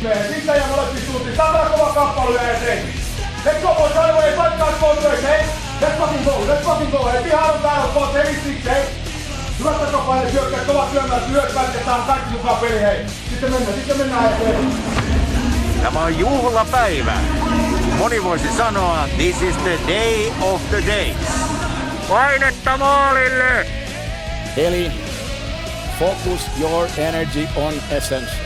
Sitten ja molempi suuntiin. Tämä kova kappale ja se. Let's go boys, right away. Fight guys, both ways, hey. Let's fucking go, let's fucking go. Ihan on täällä, boys, hei, siksi, hei. Hyvät takapaine, syökkäät, kovat syömät, lyökkäät ja saan kaikki mukaan peli, hei. Sitten mennään, sitten mennään eteen. Tämä on juhlapäivä. Moni voisi sanoa, this is the day of the days. Painetta maalille! Eli focus your energy on essence.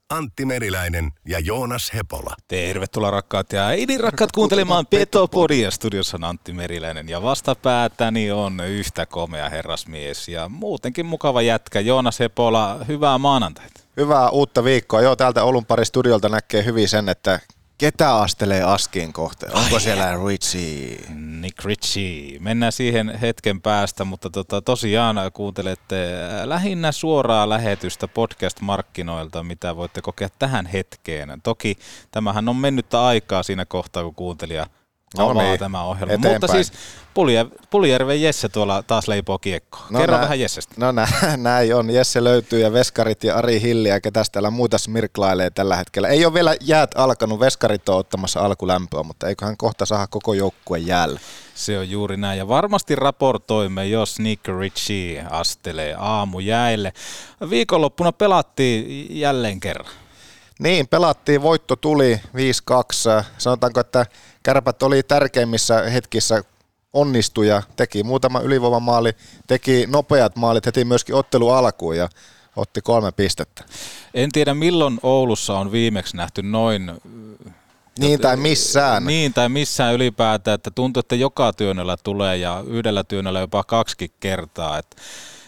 Antti Meriläinen ja Joonas Hepola. Tervetuloa rakkaat ja idin rakkaat kuuntelemaan Petopodia. Studiossa on Antti Meriläinen ja vastapäätäni on yhtä komea herrasmies ja muutenkin mukava jätkä Joonas Hepola. Hyvää maanantaita. Hyvää uutta viikkoa. Joo, täältä Oulun pari studiolta näkee hyvin sen, että ketä astelee askiin kohteen. Onko Ai siellä Richie? Nick Ritchie. Mennään siihen hetken päästä, mutta tota, tosiaan kuuntelette lähinnä suoraa lähetystä podcast-markkinoilta, mitä voitte kokea tähän hetkeen. Toki tämähän on mennyttä aikaa siinä kohtaa, kun kuuntelija No avaa niin, tämä ohjelma. eteenpäin. Mutta siis Puljär- Puljärven Jesse tuolla taas leipoo kiekkoa. No Kerro nä- vähän Jessestä. No nä- näin on. Jesse löytyy ja Veskarit ja Ari Hilli ja ketäs täällä muuta smirklailee tällä hetkellä. Ei ole vielä jäät alkanut. Veskarit on ottamassa alkulämpöä, mutta eiköhän kohta saada koko joukkue jäällä. Se on juuri näin. Ja varmasti raportoimme, jos Nick Ritchie astelee aamujäille. Viikonloppuna pelattiin jälleen kerran. Niin, pelattiin, voitto tuli 5-2. Sanotaanko, että kärpät oli tärkeimmissä hetkissä onnistuja, teki muutama ylivoimamaali, teki nopeat maalit heti myöskin ottelu alkuun ja otti kolme pistettä. En tiedä milloin Oulussa on viimeksi nähty noin Niin tai missään. Niin, tai missään ylipäätään, että tuntuu, että joka työnnöllä tulee ja yhdellä työnnöllä jopa kaksi kertaa. Et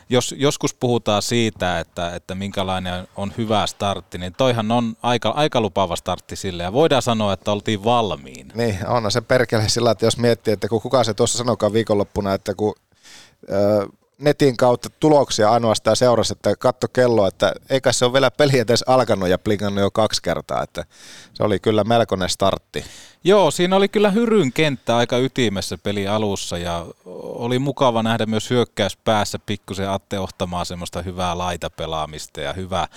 jos joskus puhutaan siitä, että, että minkälainen on hyvä startti, niin toihan on aika, aika lupaava startti sille. Ja voidaan sanoa, että oltiin valmiin. Niin, on se perkele sillä, että jos miettii, että kun kuka se tuossa sanokaan viikonloppuna, että kun ö, netin kautta tuloksia ainoastaan seurasi, että katto kello, että eikä se ole vielä peli edes alkanut ja plikannut jo kaksi kertaa, että se oli kyllä melkoinen startti. Joo, siinä oli kyllä Hyryn kenttä aika ytimessä peli alussa ja oli mukava nähdä myös hyökkäyspäässä pikkusen Atte ohtamaan semmoista hyvää laitapelaamista ja hyvä,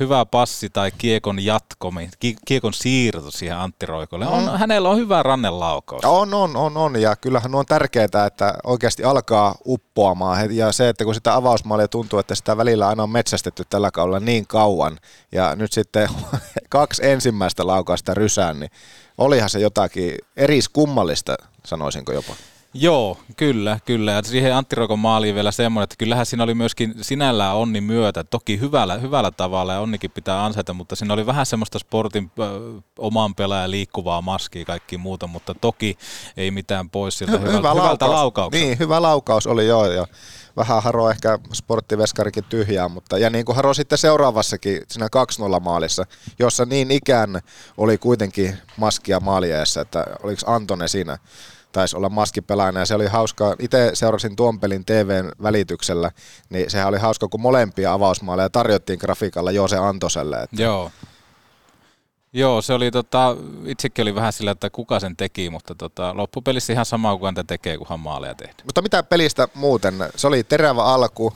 hyvä passi tai kiekon jatko, ki- kiekon siirto siihen Antti Roikolle. On, mm. Hänellä on hyvä rannelaukaus. On, on, on, on ja kyllähän on tärkeää, että oikeasti alkaa uppoamaan ja se, että kun sitä avausmaalia tuntuu, että sitä välillä aina on metsästetty tällä kaudella niin kauan ja nyt sitten kaksi ensimmäistä laukausta rysään, niin olihan se jotakin eriskummallista, sanoisinko jopa. Joo, kyllä, kyllä. Ja siihen Antti Roikon maaliin vielä semmoinen, että kyllähän siinä oli myöskin sinällään onni myötä, toki hyvällä, hyvällä tavalla ja onnikin pitää ansaita, mutta siinä oli vähän semmoista sportin ö, oman pelaajan liikkuvaa maskia ja kaikki muuta, mutta toki ei mitään pois siltä hyvältä, hyvältä, hyvältä laukaukselta. Niin, hyvä laukaus oli joo ja vähän haro ehkä sporttiveskarikin tyhjää, mutta ja niin kuin haro sitten seuraavassakin siinä 2-0 maalissa, jossa niin ikään oli kuitenkin maskia maaliajassa, että oliko Antone siinä taisi olla maskipelaajana ja se oli hauska, itse seurasin tuon pelin TVn välityksellä, niin sehän oli hauska, kun molempia avausmaaleja tarjottiin grafiikalla Joose Antoselle. Että Joo. Joo, se oli tota, itsekin oli vähän sillä, että kuka sen teki, mutta tota, loppupelissä ihan sama kuin häntä tekee, kunhan maaleja tehdään. Mutta mitä pelistä muuten? Se oli terävä alku,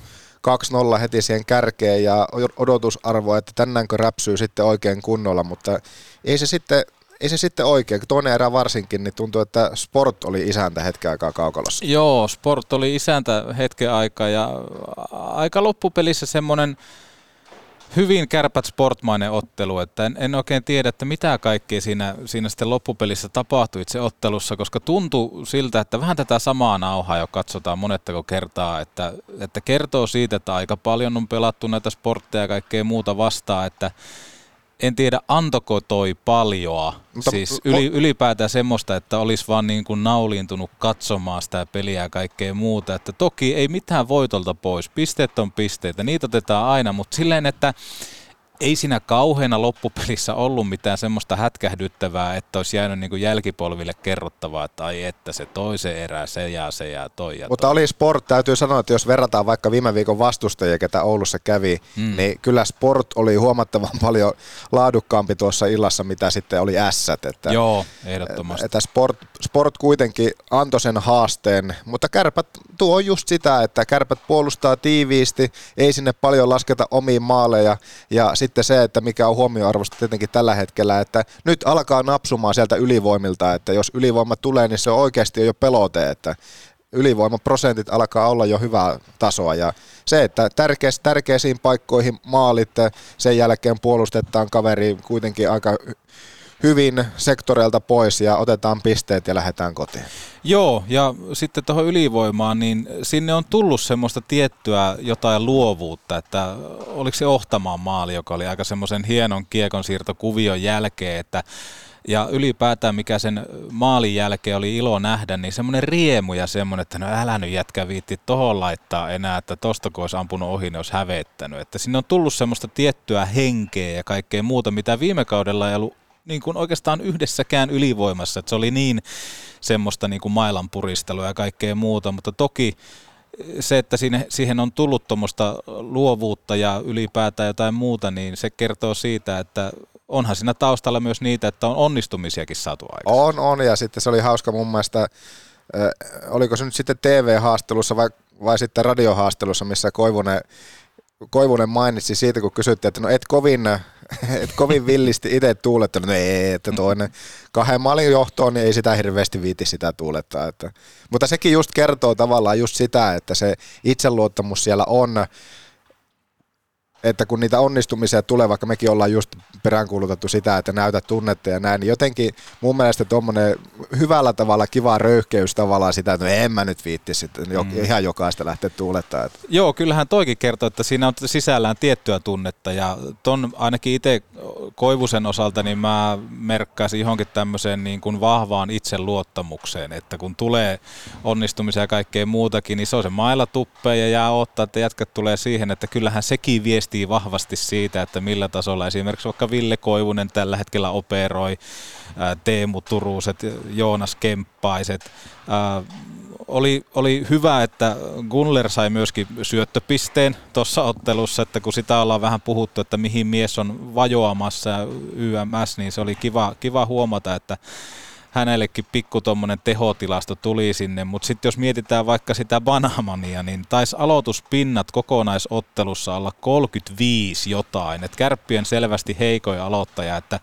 2-0 heti siihen kärkeen ja odotusarvo, että tänäänkö räpsyy sitten oikein kunnolla, mutta ei se sitten, ei se sitten oikein. Toinen erä varsinkin, niin tuntuu, että Sport oli isäntä hetken aikaa kaukalossa. Joo, Sport oli isäntä hetken aikaa ja aika loppupelissä semmoinen hyvin kärpät sportmainen ottelu, että en, en oikein tiedä, että mitä kaikkea siinä, siinä sitten loppupelissä tapahtui itse ottelussa, koska tuntui siltä, että vähän tätä samaa nauhaa jo katsotaan monettako kertaa, että, että kertoo siitä, että aika paljon on pelattu näitä sportteja ja kaikkea muuta vastaan, että en tiedä antoko toi paljoa, Mutta, siis yli, ylipäätään semmoista, että olisi vaan niin kuin nauliintunut katsomaan sitä peliä ja kaikkea muuta, että toki ei mitään voitolta pois, pisteet on pisteitä, niitä otetaan aina, mutta silleen, että ei siinä kauheana loppupelissä ollut mitään semmoista hätkähdyttävää, että olisi jäänyt niin kuin jälkipolville kerrottavaa, että ai että se toisen erää, se ja se ja toi ja Mutta toi. oli Sport, täytyy sanoa, että jos verrataan vaikka viime viikon vastustajia, ketä Oulussa kävi, mm. niin kyllä Sport oli huomattavan paljon laadukkaampi tuossa illassa, mitä sitten oli ässät. Että, Joo, ehdottomasti. Että Sport, Sport kuitenkin antoi sen haasteen, mutta kärpät tuo on just sitä, että kärpät puolustaa tiiviisti, ei sinne paljon lasketa omiin maaleja ja sitten sitten se, että mikä on huomioarvosta tietenkin tällä hetkellä, että nyt alkaa napsumaan sieltä ylivoimilta, että jos ylivoima tulee, niin se on oikeasti jo pelote, että ylivoimaprosentit alkaa olla jo hyvää tasoa. Ja se, että tärkeis, tärkeisiin paikkoihin maalit, sen jälkeen puolustetaan kaveri kuitenkin aika hyvin sektoreilta pois ja otetaan pisteet ja lähdetään kotiin. Joo, ja sitten tuohon ylivoimaan, niin sinne on tullut semmoista tiettyä jotain luovuutta, että oliko se Ohtamaan maali, joka oli aika semmoisen hienon kiekon siirtokuvion jälkeen, että ja ylipäätään mikä sen maalin jälkeen oli ilo nähdä, niin semmoinen riemu ja semmoinen, että no älä nyt jätkä viitti tohon laittaa enää, että tosta kun olisi ampunut ohi, ne olisi hävettänyt. Että sinne on tullut semmoista tiettyä henkeä ja kaikkea muuta, mitä viime kaudella ei ollut niin kuin oikeastaan yhdessäkään ylivoimassa, että se oli niin semmoista niin kuin mailan puristelua ja kaikkea muuta, mutta toki se, että siihen, siihen on tullut tuommoista luovuutta ja ylipäätään jotain muuta, niin se kertoo siitä, että onhan siinä taustalla myös niitä, että on onnistumisiakin saatu aikaan. On, on, ja sitten se oli hauska mun mielestä, äh, oliko se nyt sitten TV-haastelussa vai, vai sitten radiohaastelussa, missä Koivunen, Koivunen mainitsi siitä, kun kysyttiin, että no et kovin et kovin villisti itse tuulettanut, no ei, että toinen kahden maalin johtoon, niin ei sitä hirveästi viiti sitä tuulettaa. Että. Mutta sekin just kertoo tavallaan just sitä, että se itseluottamus siellä on, että kun niitä onnistumisia tulee, vaikka mekin ollaan just peräänkuulutettu sitä, että näytä tunnetta ja näin, niin jotenkin mun mielestä tuommoinen hyvällä tavalla kiva röyhkeys tavallaan sitä, että no en mä nyt viitti sitten mm. ihan jokaista lähteä tuulettaa. Että. Joo, kyllähän toikin kertoo, että siinä on sisällään tiettyä tunnetta ja ton ainakin itse Koivusen osalta, niin mä merkkaisin johonkin tämmöiseen niin kuin vahvaan itseluottamukseen, että kun tulee onnistumisia ja kaikkea muutakin, niin se on se mailla tuppeen ja jää ottaa, että jätkät tulee siihen, että kyllähän sekin viestii vahvasti siitä, että millä tasolla esimerkiksi vaikka Ville Koivunen tällä hetkellä operoi, Teemu Turuset, Joonas Kemppaiset, oli, oli hyvä, että Gunler sai myöskin syöttöpisteen tuossa ottelussa, että kun sitä ollaan vähän puhuttu, että mihin mies on vajoamassa YMS, niin se oli kiva, kiva huomata, että hänellekin pikku tuommoinen tehotilasto tuli sinne, mutta sitten jos mietitään vaikka sitä Banamania, niin taisi aloituspinnat kokonaisottelussa olla 35 jotain, että kärppien selvästi heikoin aloittaja, että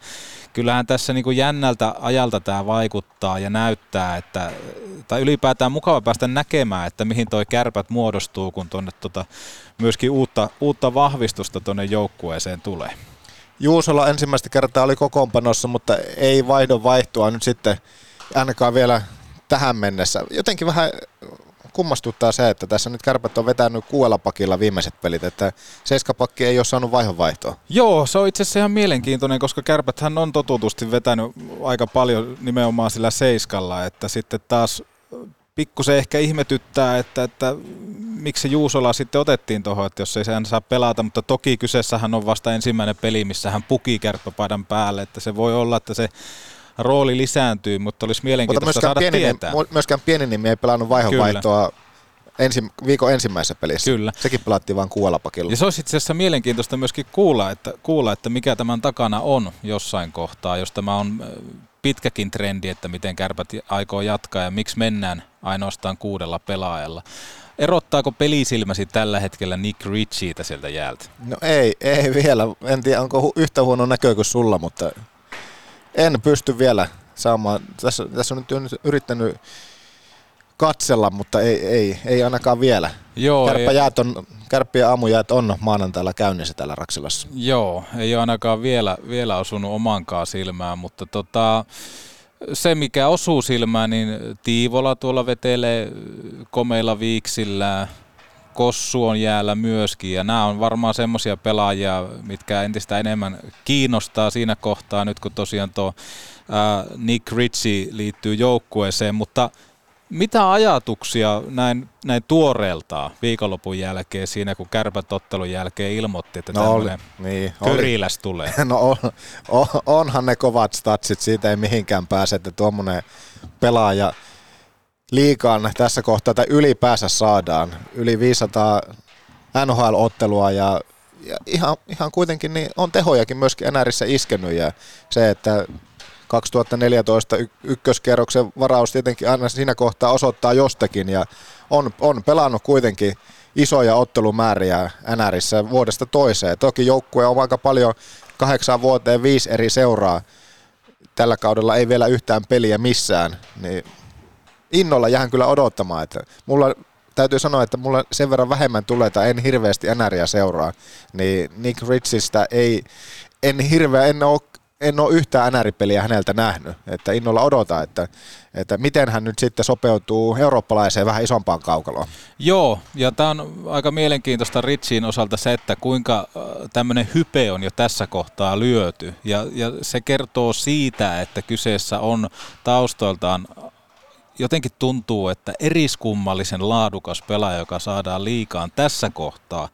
kyllähän tässä niin kuin jännältä ajalta tämä vaikuttaa ja näyttää, että, tai ylipäätään mukava päästä näkemään, että mihin toi kärpät muodostuu, kun tuonne tota, myöskin uutta, uutta vahvistusta tuonne joukkueeseen tulee. Juusola ensimmäistä kertaa oli kokoonpanossa, mutta ei vaihdon vaihtoa nyt sitten ainakaan vielä tähän mennessä. Jotenkin vähän kummastuttaa se, että tässä nyt kärpät on vetänyt kuuella pakilla viimeiset pelit, että seiskapakki ei ole saanut vaihon vaihtoa. Joo, se on itse asiassa ihan mielenkiintoinen, koska kärpäthän on totutusti vetänyt aika paljon nimenomaan sillä seiskalla, että sitten taas pikkusen ehkä ihmetyttää, että, että miksi Juusola sitten otettiin tuohon, että jos ei hän saa pelata, mutta toki kyseessähän on vasta ensimmäinen peli, missä hän puki kärppäpaidan päälle, että se voi olla, että se rooli lisääntyy, mutta olisi mielenkiintoista mutta saada pieni, tietää. Myöskään pieni nimi ei pelannut vaihonvaihtoa ensi, viikon ensimmäisessä pelissä. Kyllä. Sekin pelattiin vain kuolapakilla. Ja se olisi itse asiassa mielenkiintoista myöskin kuulla että, kuulla, että mikä tämän takana on jossain kohtaa, jos tämä on äh, pitkäkin trendi, että miten kärpät aikoo jatkaa ja miksi mennään ainoastaan kuudella pelaajalla. Erottaako pelisilmäsi tällä hetkellä Nick Ritchieitä sieltä jäältä? No ei, ei vielä. En tiedä, onko yhtä huono näkö kuin sulla, mutta en pysty vielä saamaan. Tässä, tässä on nyt yrittänyt katsella, mutta ei, ei, ei ainakaan vielä. Joo, Kärppäjäät on, kärppien aamujäät on maanantailla käynnissä täällä Raksilassa. Joo, ei ainakaan vielä, vielä osunut omankaan silmään, mutta tota, se mikä osuu silmään, niin Tiivola tuolla vetelee komeilla viiksillä, Kossu on jäällä myöskin ja nämä on varmaan semmoisia pelaajia, mitkä entistä enemmän kiinnostaa siinä kohtaa nyt kun tosiaan tuo Nick Ritchie liittyy joukkueeseen, mutta mitä ajatuksia näin, näin tuoreeltaan viikonlopun jälkeen siinä, kun kärpät ottelun jälkeen ilmoitti, että no tämmöinen niin, köriläs tulee? No on, on, onhan ne kovat statsit, siitä ei mihinkään pääse, että tuommoinen pelaaja liikaan tässä kohtaa tai ylipäänsä saadaan. Yli 500 NHL-ottelua ja, ja ihan, ihan kuitenkin niin on tehojakin myöskin enäärissä iskenyt ja se, että 2014 y- ykköskerroksen varaus tietenkin aina siinä kohtaa osoittaa jostakin ja on, on pelannut kuitenkin isoja ottelumääriä NRissä vuodesta toiseen. Toki joukkue on aika paljon kahdeksan vuoteen viisi eri seuraa. Tällä kaudella ei vielä yhtään peliä missään, niin innolla jään kyllä odottamaan. Että mulla täytyy sanoa, että mulla sen verran vähemmän tulee, tai en hirveästi NRiä seuraa, niin Nick Richistä ei, en hirveä, en ole en ole yhtään NR-peliä häneltä nähnyt, että innolla odota, että, että miten hän nyt sitten sopeutuu eurooppalaiseen vähän isompaan kaukaloon. Joo, ja tämä on aika mielenkiintoista Ritsiin osalta se, että kuinka äh, tämmöinen hype on jo tässä kohtaa lyöty, ja, ja se kertoo siitä, että kyseessä on taustoiltaan jotenkin tuntuu, että eriskummallisen laadukas pelaaja, joka saadaan liikaan tässä kohtaa,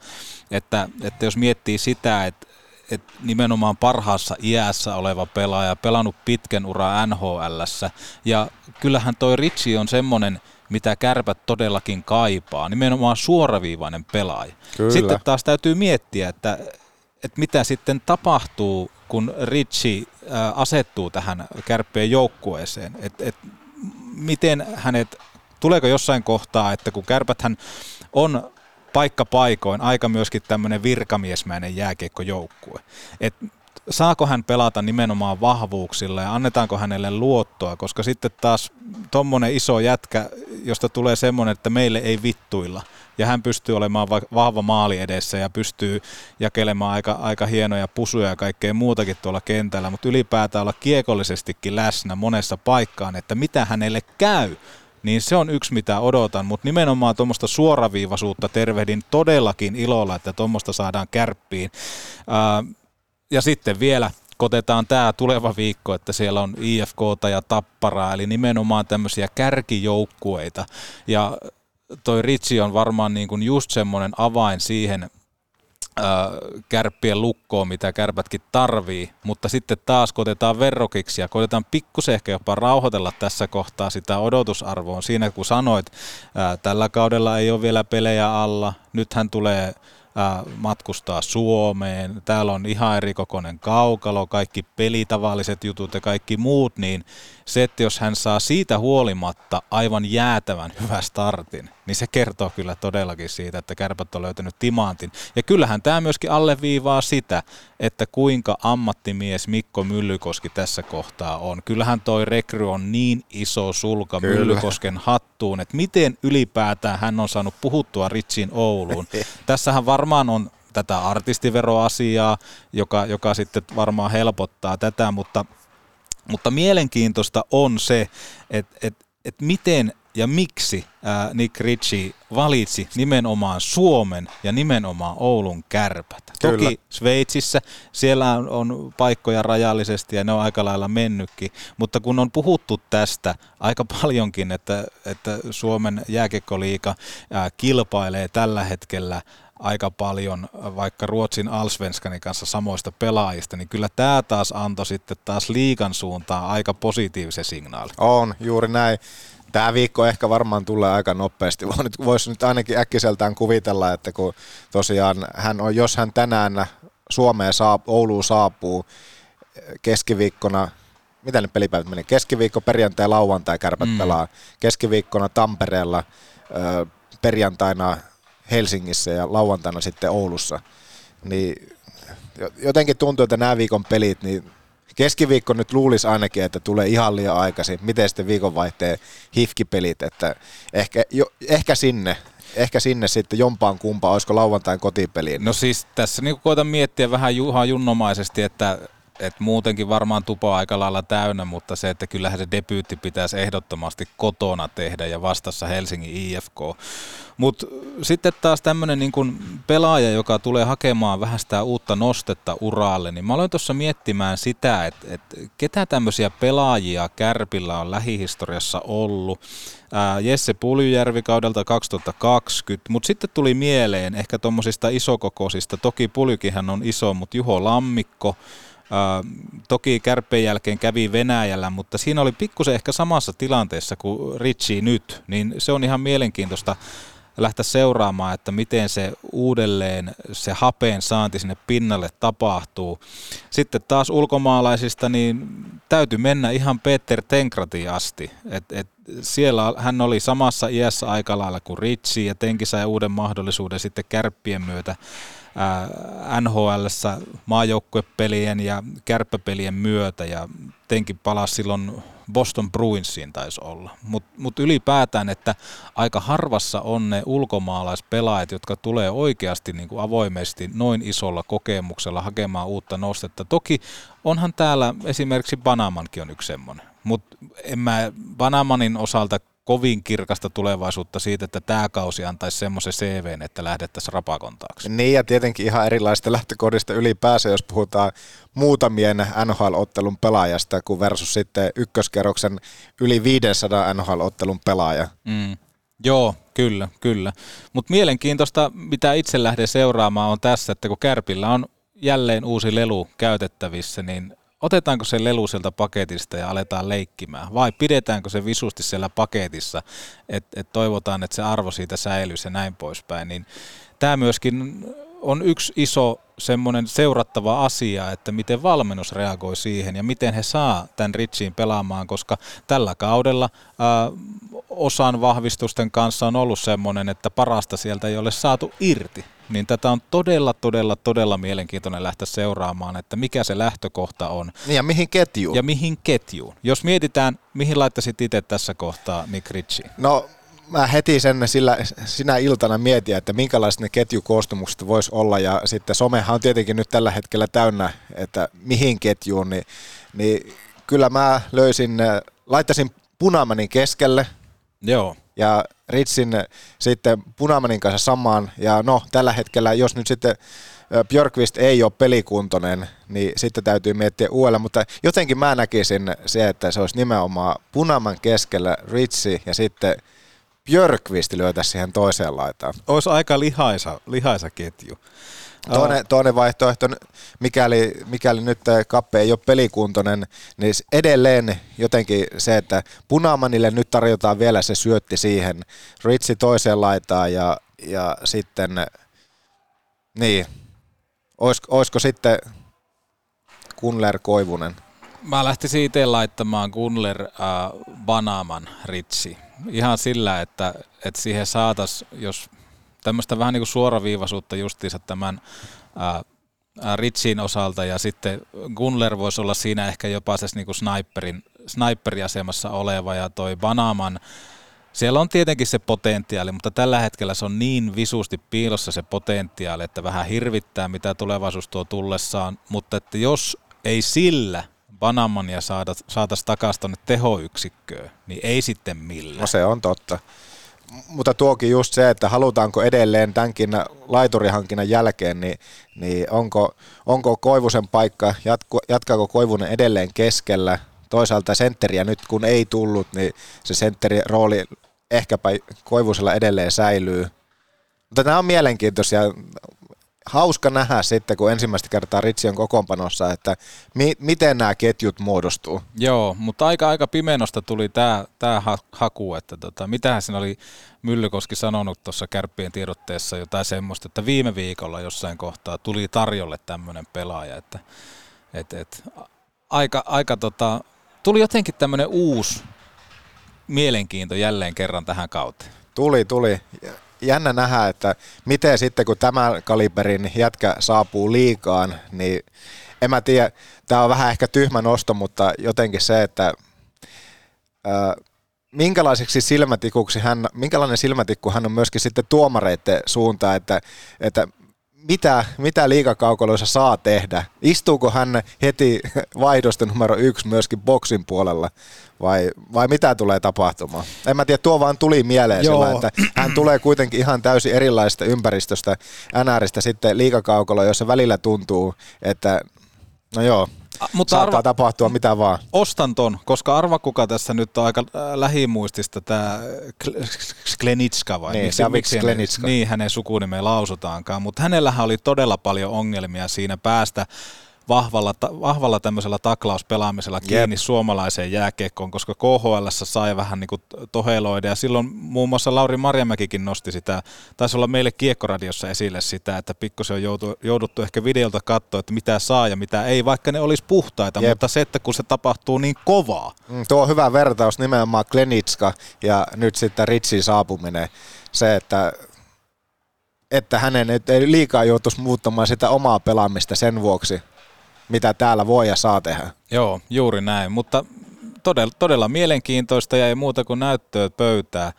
että, että jos miettii sitä, että että nimenomaan parhaassa iässä oleva pelaaja, pelannut pitkän uraa NHLssä. Ja kyllähän toi Ritsi on semmoinen, mitä kärpät todellakin kaipaa, nimenomaan suoraviivainen pelaaja. Kyllä. Sitten taas täytyy miettiä, että, että mitä sitten tapahtuu, kun Ritsi asettuu tähän kärppien joukkueeseen. että et, miten hänet, tuleeko jossain kohtaa, että kun kärpäthän on paikka paikoin aika myöskin tämmöinen virkamiesmäinen jääkiekkojoukkue. Et saako hän pelata nimenomaan vahvuuksilla ja annetaanko hänelle luottoa, koska sitten taas tuommoinen iso jätkä, josta tulee semmoinen, että meille ei vittuilla, ja hän pystyy olemaan vahva maali edessä ja pystyy jakelemaan aika, aika hienoja pusuja ja kaikkea muutakin tuolla kentällä, mutta ylipäätään olla kiekollisestikin läsnä monessa paikkaan, että mitä hänelle käy, niin se on yksi mitä odotan, mutta nimenomaan tuommoista suoraviivaisuutta tervehdin todellakin ilolla, että tuommoista saadaan kärppiin. Ää, ja sitten vielä kotetaan tämä tuleva viikko, että siellä on IFK ja Tapparaa, eli nimenomaan tämmöisiä kärkijoukkueita. Ja toi Ritsi on varmaan niin kuin just semmoinen avain siihen, kärppien lukkoon, mitä kärpätkin tarvii, mutta sitten taas koitetaan verrokiksi ja koitetaan pikkusen ehkä jopa rauhoitella tässä kohtaa sitä odotusarvoa. Siinä kun sanoit, ää, tällä kaudella ei ole vielä pelejä alla, nythän tulee matkustaa Suomeen, täällä on ihan eri kokoinen kaukalo, kaikki pelitavalliset jutut ja kaikki muut, niin se, että jos hän saa siitä huolimatta aivan jäätävän hyvän startin, niin se kertoo kyllä todellakin siitä, että kärpät on löytänyt timantin. Ja kyllähän tämä myöskin alleviivaa sitä, että kuinka ammattimies Mikko Myllykoski tässä kohtaa on. Kyllähän toi rekry on niin iso sulka kyllä. Myllykosken hattuun, että miten ylipäätään hän on saanut puhuttua Ritsin Ouluun. Tässähän varmaan on tätä artistiveroasiaa, joka, joka sitten varmaan helpottaa tätä, mutta mutta mielenkiintoista on se, että et, et miten ja miksi ää, Nick Ritchie valitsi nimenomaan Suomen ja nimenomaan Oulun kärpät. Kyllä. Toki Sveitsissä siellä on, on paikkoja rajallisesti ja ne on aika lailla mennytkin, mutta kun on puhuttu tästä aika paljonkin, että, että Suomen jääkekkoliiga ää, kilpailee tällä hetkellä aika paljon vaikka Ruotsin Alsvenskanin kanssa samoista pelaajista, niin kyllä tämä taas antoi sitten taas liikan suuntaan aika positiivisen signaali. On, juuri näin. Tämä viikko ehkä varmaan tulee aika nopeasti. Voisi nyt ainakin äkkiseltään kuvitella, että kun tosiaan hän on, jos hän tänään Suomeen saapuu, Ouluun saapuu keskiviikkona, mitä ne pelipäivät meni? Keskiviikko, perjantai, lauantai kärpät mm. pelaa. Keskiviikkona Tampereella, perjantaina Helsingissä ja lauantaina sitten Oulussa. Niin jotenkin tuntuu, että nämä viikon pelit, niin keskiviikko nyt luulisi ainakin, että tulee ihan liian aikaisin. Miten sitten viikonvaihteen hifkipelit, että ehkä, jo, ehkä sinne ehkä sinne sitten jompaan kumpaan, olisiko lauantain kotipeliin? No siis tässä niin koitan miettiä vähän Juha Junnomaisesti, että et muutenkin varmaan tupo aika lailla täynnä, mutta se, että kyllähän se debyytti pitäisi ehdottomasti kotona tehdä ja vastassa Helsingin IFK. Mutta sitten taas tämmöinen niin pelaaja, joka tulee hakemaan vähän sitä uutta nostetta uraalle, niin mä aloin tuossa miettimään sitä, että, että ketä tämmöisiä pelaajia Kärpillä on lähihistoriassa ollut. Ää, Jesse Puljujärvi kaudelta 2020, mutta sitten tuli mieleen ehkä tuommoisista isokokoisista, toki Puljukinhan on iso, mutta Juho Lammikko, toki kärppeen jälkeen kävi Venäjällä, mutta siinä oli pikkusen ehkä samassa tilanteessa kuin Ritchie nyt, niin se on ihan mielenkiintoista lähteä seuraamaan, että miten se uudelleen se hapeen saanti sinne pinnalle tapahtuu. Sitten taas ulkomaalaisista, niin täytyy mennä ihan Peter Tenkratiin asti. Et, et siellä hän oli samassa iässä aika lailla kuin Ritsi ja Tenki sai uuden mahdollisuuden sitten kärppien myötä nhl maajoukkuepelien ja kärppäpelien myötä ja Tenki palasi silloin Boston Bruinsiin taisi olla. Mutta mut ylipäätään, että aika harvassa on ne ulkomaalaispelaajat, jotka tulee oikeasti niin kuin avoimesti noin isolla kokemuksella hakemaan uutta nostetta. Toki onhan täällä esimerkiksi Banamankin on yksi semmoinen. Mutta en mä Banamanin osalta kovin kirkasta tulevaisuutta siitä, että tämä kausi antaisi semmoisen CVn, että lähdettäisiin rapakontaaksi. Niin ja tietenkin ihan erilaista lähtökohdista ylipäänsä, jos puhutaan muutamien NHL-ottelun pelaajasta, kuin versus sitten ykköskerroksen yli 500 NHL-ottelun pelaaja. Mm. Joo, kyllä, kyllä. Mutta mielenkiintoista, mitä itse lähden seuraamaan, on tässä, että kun Kärpillä on jälleen uusi lelu käytettävissä, niin otetaanko se lelu sieltä paketista ja aletaan leikkimään, vai pidetäänkö se visusti siellä paketissa, että et toivotaan, että se arvo siitä säilyy ja näin poispäin, niin tämä myöskin on yksi iso semmoinen seurattava asia, että miten valmennus reagoi siihen ja miten he saa tämän Ritsiin pelaamaan, koska tällä kaudella ää, osan vahvistusten kanssa on ollut semmoinen, että parasta sieltä ei ole saatu irti niin tätä on todella, todella, todella mielenkiintoinen lähteä seuraamaan, että mikä se lähtökohta on. Niin ja mihin ketjuun. Ja mihin ketjuun. Jos mietitään, mihin laittaisit itse tässä kohtaa Nick Ritchie? No mä heti sen sillä, sinä iltana mietin, että minkälaiset ne ketjukoostumukset voisi olla ja sitten somehan on tietenkin nyt tällä hetkellä täynnä, että mihin ketjuun, niin, niin kyllä mä löysin, laittaisin Punamanin keskelle. Joo ja Ritsin sitten Punamanin kanssa samaan. Ja no, tällä hetkellä, jos nyt sitten Björkvist ei ole pelikuntoinen, niin sitten täytyy miettiä uudella, mutta jotenkin mä näkisin se, että se olisi nimenomaan Punaman keskellä Ritsi ja sitten Björkvist löytäisi siihen toiseen laitaan. Olisi aika lihaisa, lihaisa ketju. Toinen, toinen vaihtoehto, mikäli, mikäli nyt kappe ei ole pelikuntoinen, niin edelleen jotenkin se, että Punamanille nyt tarjotaan vielä se syötti siihen, Ritsi toiseen laitaan ja, ja sitten, niin, olisiko, olisiko sitten Kunler Koivunen? Mä lähtisin itse laittamaan Kunler äh, Banaman Ritsi. Ihan sillä, että, että siihen saataisiin, jos tämmöistä vähän niin kuin suoraviivaisuutta justiinsa tämän ää, Ritsin osalta ja sitten Gunler voisi olla siinä ehkä jopa se niin kuin sniperin, sniperiasemassa oleva ja toi Banaman, siellä on tietenkin se potentiaali, mutta tällä hetkellä se on niin visusti piilossa se potentiaali, että vähän hirvittää, mitä tulevaisuus tuo tullessaan, mutta että jos ei sillä Banamania saada, saataisiin takaisin tuonne tehoyksikköön, niin ei sitten millään. No se on totta mutta tuokin just se, että halutaanko edelleen tämänkin laiturihankinnan jälkeen, niin, niin onko, onko Koivusen paikka, jatku, jatkaako Koivunen edelleen keskellä, toisaalta sentteriä nyt kun ei tullut, niin se sentterin rooli ehkäpä Koivusella edelleen säilyy. Mutta nämä on mielenkiintoisia hauska nähdä sitten, kun ensimmäistä kertaa Ritsi on kokoonpanossa, että mi- miten nämä ketjut muodostuu. Joo, mutta aika aika pimenosta tuli tämä tää haku, että tota, mitähän siinä oli Myllykoski sanonut tuossa kärppien tiedotteessa jotain semmoista, että viime viikolla jossain kohtaa tuli tarjolle tämmöinen pelaaja, että et, et, aika, aika tota, tuli jotenkin tämmöinen uusi mielenkiinto jälleen kerran tähän kauteen. Tuli, tuli jännä nähdä, että miten sitten kun tämä kaliberin jätkä saapuu liikaan, niin en mä tiedä, tämä on vähän ehkä tyhmä nosto, mutta jotenkin se, että ää, minkälaiseksi silmätikuksi hän, minkälainen silmätikku hän on myöskin sitten tuomareiden suuntaan, että, että mitä, mitä liikakaukoloissa saa tehdä? Istuuko hän heti vaihdosta numero yksi myöskin boksin puolella vai, vai mitä tulee tapahtumaan? En mä tiedä, tuo vaan tuli mieleen sillä, että hän tulee kuitenkin ihan täysin erilaisesta ympäristöstä NRistä sitten liikakaukolo, jossa välillä tuntuu, että no joo, mutta Saattaa arva, tapahtua mitä vaan. Ostan ton, koska arva kuka tässä nyt on aika äh, lähimuistista, tämä Sklenitska vai? Niin, miksi, miksi Sklenitska. Niin, hänen sukunimeen lausutaankaan, mutta hänellähän oli todella paljon ongelmia siinä päästä vahvalla, vahvalla tämmöisellä taklauspelaamisella kiinni Jep. suomalaiseen jääkiekkoon, koska KHL sai vähän niin kuin toheloida ja silloin muun muassa Lauri Marjamäkikin nosti sitä, taisi olla meille Kiekkoradiossa esille sitä, että pikkusen on joutu, jouduttu ehkä videolta katsoa, että mitä saa ja mitä ei, vaikka ne olisi puhtaita, Jep. mutta se, että kun se tapahtuu niin kovaa. Mm, tuo on hyvä vertaus nimenomaan Klenitska ja nyt sitten Ritsin saapuminen. Se, että että hänen ei liikaa joutuisi muuttamaan sitä omaa pelaamista sen vuoksi, mitä täällä voi ja saa tehdä. Joo, juuri näin, mutta todella, todella mielenkiintoista ja ei muuta kuin näyttöä pöytää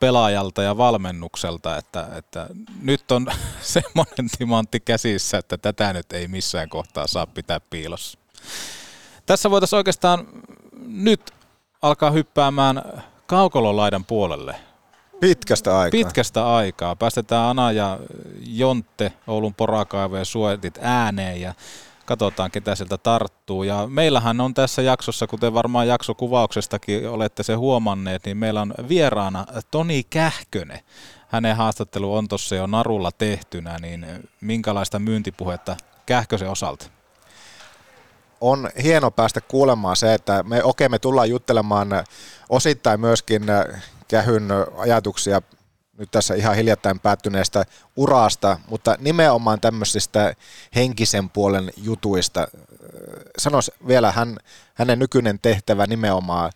pelaajalta ja valmennukselta, että, että nyt on semmoinen timantti käsissä, että tätä nyt ei missään kohtaa saa pitää piilossa. Tässä voitaisiin oikeastaan nyt alkaa hyppäämään kaukololaidan puolelle. Pitkästä aikaa. Pitkästä aikaa. Päästetään Ana ja Jontte, Oulun porakaivojen suojetit ääneen ja katsotaan ketä sieltä tarttuu. Ja meillähän on tässä jaksossa, kuten varmaan jaksokuvauksestakin olette se huomanneet, niin meillä on vieraana Toni Kähkönen. Hänen haastattelu on tuossa jo narulla tehtynä, niin minkälaista myyntipuhetta Kähkösen osalta? on hieno päästä kuulemaan se, että me, okei, me tullaan juttelemaan osittain myöskin Kähyn ajatuksia nyt tässä ihan hiljattain päättyneestä urasta, mutta nimenomaan tämmöisistä henkisen puolen jutuista. Sanois vielä hän, hänen nykyinen tehtävä nimenomaan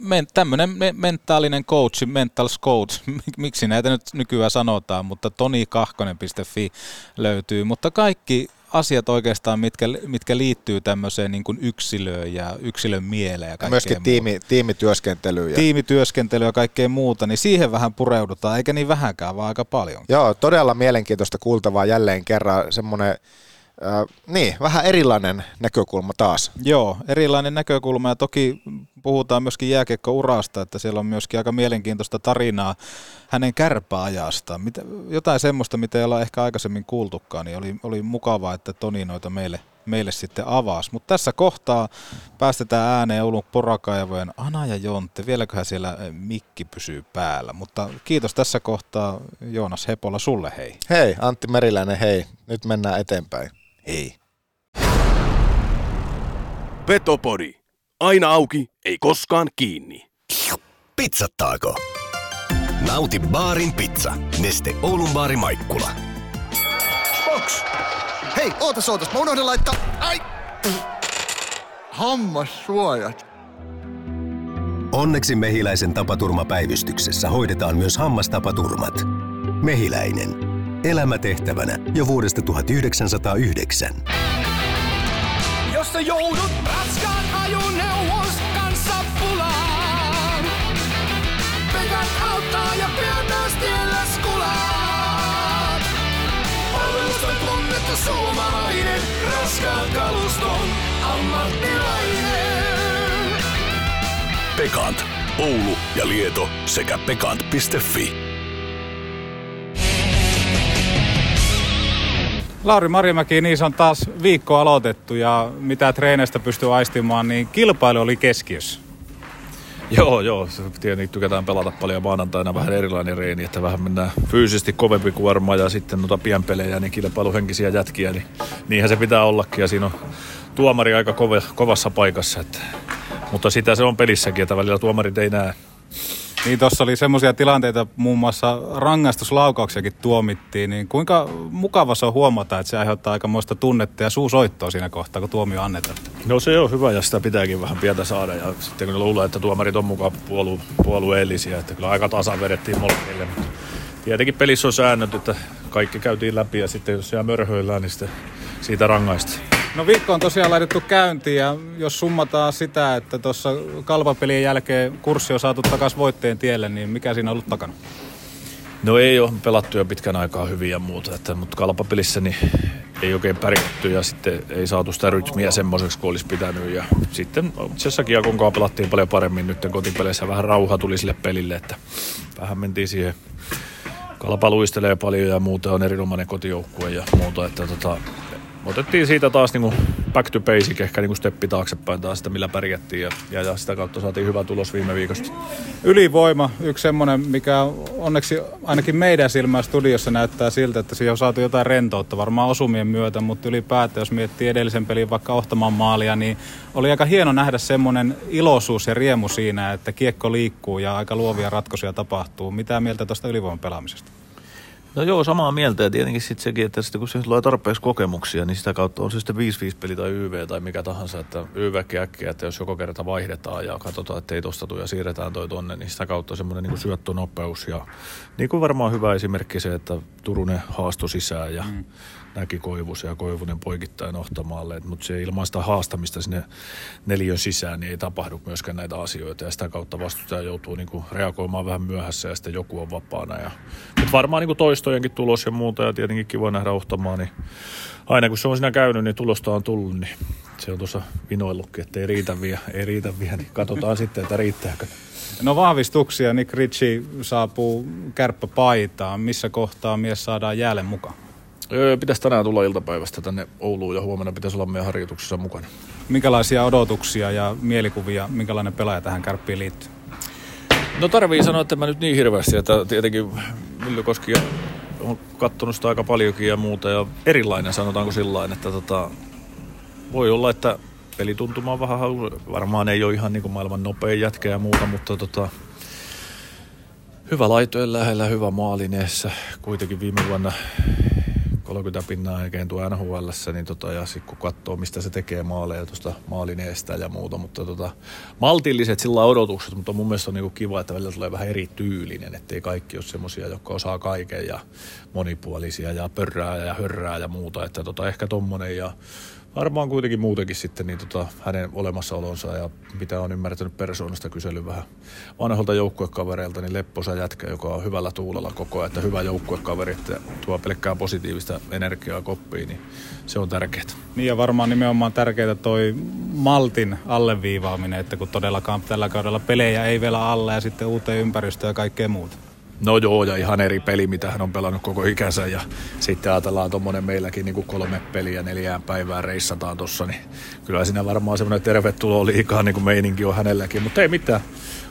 men, tämmöinen me, mentaalinen coach, mental coach, miksi näitä nyt nykyään sanotaan, mutta tonikahkonen.fi löytyy, mutta kaikki asiat oikeastaan, mitkä, mitkä liittyy tämmöiseen niin kuin yksilöön ja yksilön mieleen ja, ja Myöskin tiimi, tiimityöskentelyyn. Ja... Tiimityöskentelyä ja kaikkea muuta, niin siihen vähän pureudutaan, eikä niin vähänkään, vaan aika paljon. Joo, todella mielenkiintoista kuultavaa jälleen kerran semmoinen Äh, niin, vähän erilainen näkökulma taas. Joo, erilainen näkökulma ja toki puhutaan myöskin jääkiekko-urasta, että siellä on myöskin aika mielenkiintoista tarinaa hänen kärpääajasta. Mitä, jotain semmoista, mitä ei olla ehkä aikaisemmin kuultukaan, niin oli, oli mukavaa, että Toni noita meille, meille sitten avasi. Mutta tässä kohtaa päästetään ääneen Oulun porakaivojen Ana ja Jontte. Vieläköhän siellä mikki pysyy päällä, mutta kiitos tässä kohtaa Joonas Hepola sulle hei. Hei, Antti Meriläinen hei. Nyt mennään eteenpäin. Hei. Petopodi. Aina auki, ei koskaan kiinni. Pizzattaako? Nauti baarin pizza. Neste Oulun baari Maikkula. Box. Hei, ootas ootas. Mä unohdin laittaa... Ai! Hammassuojat. Onneksi Mehiläisen tapaturmapäivystyksessä hoidetaan myös hammastapaturmat. Mehiläinen Elämätehtävänä jo vuodesta 1909. Jos sä joudut raskaan ajoneuvos kanssa pulaan, Pekat auttaa ja pian myös tiellä skulaat. Palvelusta tunnettu suomalainen, raskaan kaluston ammattilainen. Pekant, Oulu ja Lieto sekä pekant.fi. Lauri Marjamäki, niin on taas viikko aloitettu ja mitä treeneistä pystyy aistimaan, niin kilpailu oli keskiössä. Joo, joo. Tietenkin tykätään pelata paljon maanantaina vähän erilainen reeni, että vähän mennään fyysisesti kovempi kuorma ja sitten noita pienpelejä, niin kilpailuhenkisiä jätkiä, niin niinhän se pitää ollakin ja siinä on tuomari aika kova, kovassa paikassa, että, mutta sitä se on pelissäkin, että välillä tuomarit ei näe. Niin tuossa oli semmoisia tilanteita, muun muassa rangaistuslaukauksiakin tuomittiin, niin kuinka mukava se on huomata, että se aiheuttaa aikamoista tunnetta ja suusoittoa siinä kohtaa, kun tuomio annetaan? No se on hyvä ja sitä pitääkin vähän pientä saada ja sitten kun luulee, että tuomarit on mukaan puolu, puolueellisia, että kyllä aika tasan vedettiin molemmille. Tietenkin pelissä on säännöt, että kaikki käytiin läpi ja sitten jos siellä mörhöillään, niin sitten siitä rangaistaan. No viikko on tosiaan laitettu käyntiin ja jos summataan sitä, että tuossa kalpapelien jälkeen kurssi on saatu takaisin voitteen tielle, niin mikä siinä on ollut takana? No ei ole pelattu jo pitkän aikaa hyvin ja muuta, että, mutta kalpapelissä niin ei oikein pärjätty ja sitten ei saatu sitä rytmiä semmoiseksi kuin olisi pitänyt. Ja sitten itse asiassa pelattiin paljon paremmin nyt kotipeleissä. Vähän rauha tuli sille pelille, että vähän mentiin siihen. Kalpa luistelee paljon ja muuta on erinomainen kotijoukkue ja muuta, että tota, otettiin siitä taas niinku back to basic, ehkä niinku steppi taaksepäin taas sitä, millä pärjättiin ja, ja, ja, sitä kautta saatiin hyvä tulos viime viikosta. Ylivoima, yksi semmoinen, mikä onneksi ainakin meidän silmää studiossa näyttää siltä, että siihen on saatu jotain rentoutta varmaan osumien myötä, mutta ylipäätään jos miettii edellisen pelin vaikka Ohtaman maalia, niin oli aika hieno nähdä semmoinen iloisuus ja riemu siinä, että kiekko liikkuu ja aika luovia ratkaisuja tapahtuu. Mitä mieltä tuosta ylivoiman pelaamisesta? No joo, samaa mieltä. Ja tietenkin sitten sekin, että sitten kun se tulee tarpeeksi kokemuksia, niin sitä kautta on se sitten 5-5 peli tai YV tai mikä tahansa, että YVkin äkkiä, että jos joko kerta vaihdetaan ja katsotaan, että ei tosta tule ja siirretään toi tonne, niin sitä kautta semmoinen niin syöttönopeus ja niin kuin varmaan hyvä esimerkki se, että Turunen haasto sisään ja mm näki Koivusen ja Koivunen poikittain ohtamaalle, mutta se ilman sitä haastamista sinne neljön sisään niin ei tapahdu myöskään näitä asioita ja sitä kautta vastustaja joutuu niinku reagoimaan vähän myöhässä ja sitten joku on vapaana. Ja, mutta varmaan niinku toistojenkin tulos ja muuta ja tietenkin kiva nähdä ohtamaan, niin aina kun se on siinä käynyt, niin tulosta on tullut, niin se on tuossa vinoillutkin, että ei riitä vielä, ei riitä vielä, niin katsotaan sitten, että riittääkö. No vahvistuksia, Nick Ritchie saapuu kärppäpaitaan. Missä kohtaa mies saadaan jäälle mukaan? Öö, pitäisi tänään tulla iltapäivästä tänne Ouluun ja huomenna pitäisi olla meidän harjoituksessa mukana. Minkälaisia odotuksia ja mielikuvia, minkälainen pelaaja tähän kärppiin liittyy? No tarvii sanoa, että mä nyt niin hirveästi, että tietenkin Myllykoski on kattonut sitä aika paljonkin ja muuta ja erilainen sanotaanko sillä että tota, voi olla, että pelituntuma on vähän varmaan ei ole ihan niin kuin maailman nopein jätkä ja muuta, mutta tota, hyvä laitojen lähellä, hyvä maalineessa. Kuitenkin viime vuonna 30 pinnaa jälkeen tuo nhl niin tota, ja sitten kun katsoo, mistä se tekee maaleja tuosta maalineestä ja muuta, mutta tota, maltilliset sillä odotukset, mutta mun mielestä on niinku kiva, että välillä tulee vähän erityylinen, ettei kaikki ole semmoisia, jotka osaa kaiken ja monipuolisia ja pörrää ja hörrää ja muuta, että tota, ehkä tommonen ja varmaan kuitenkin muutenkin sitten niin tota, hänen olemassaolonsa ja mitä on ymmärtänyt persoonasta kysely vähän vanholta joukkuekavereilta, niin lepposa jätkä, joka on hyvällä tuulella koko ajan, että hyvä joukkuekaveri, että tuo pelkkää positiivista energiaa koppiin, niin se on tärkeää. Niin ja varmaan nimenomaan tärkeää toi Maltin alleviivaaminen, että kun todellakaan tällä kaudella pelejä ei vielä alle ja sitten uuteen ympäristöön ja kaikkea muuta. No joo, ja ihan eri peli, mitä hän on pelannut koko ikänsä. Ja sitten ajatellaan tuommoinen meilläkin niin kuin kolme peliä neljään päivään reissataan tuossa, niin kyllä siinä varmaan semmoinen tervetuloa liikaa niin kuin meininki on hänelläkin. Mutta ei mitään,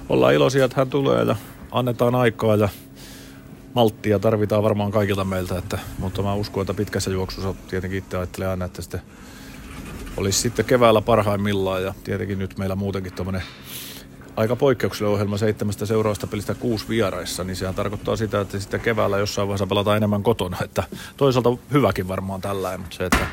ollaan iloisia, että hän tulee ja annetaan aikaa ja malttia tarvitaan varmaan kaikilta meiltä, että, mutta mä uskon, että pitkässä juoksussa tietenkin itse ajattelee aina, että sitten olisi sitten keväällä parhaimmillaan ja tietenkin nyt meillä muutenkin tuommoinen aika poikkeuksellinen ohjelma seitsemästä seuraavasta pelistä kuusi vieraissa, niin sehän tarkoittaa sitä, että sitten keväällä jossain vaiheessa pelataan enemmän kotona. Että toisaalta hyväkin varmaan tällä, mutta se, että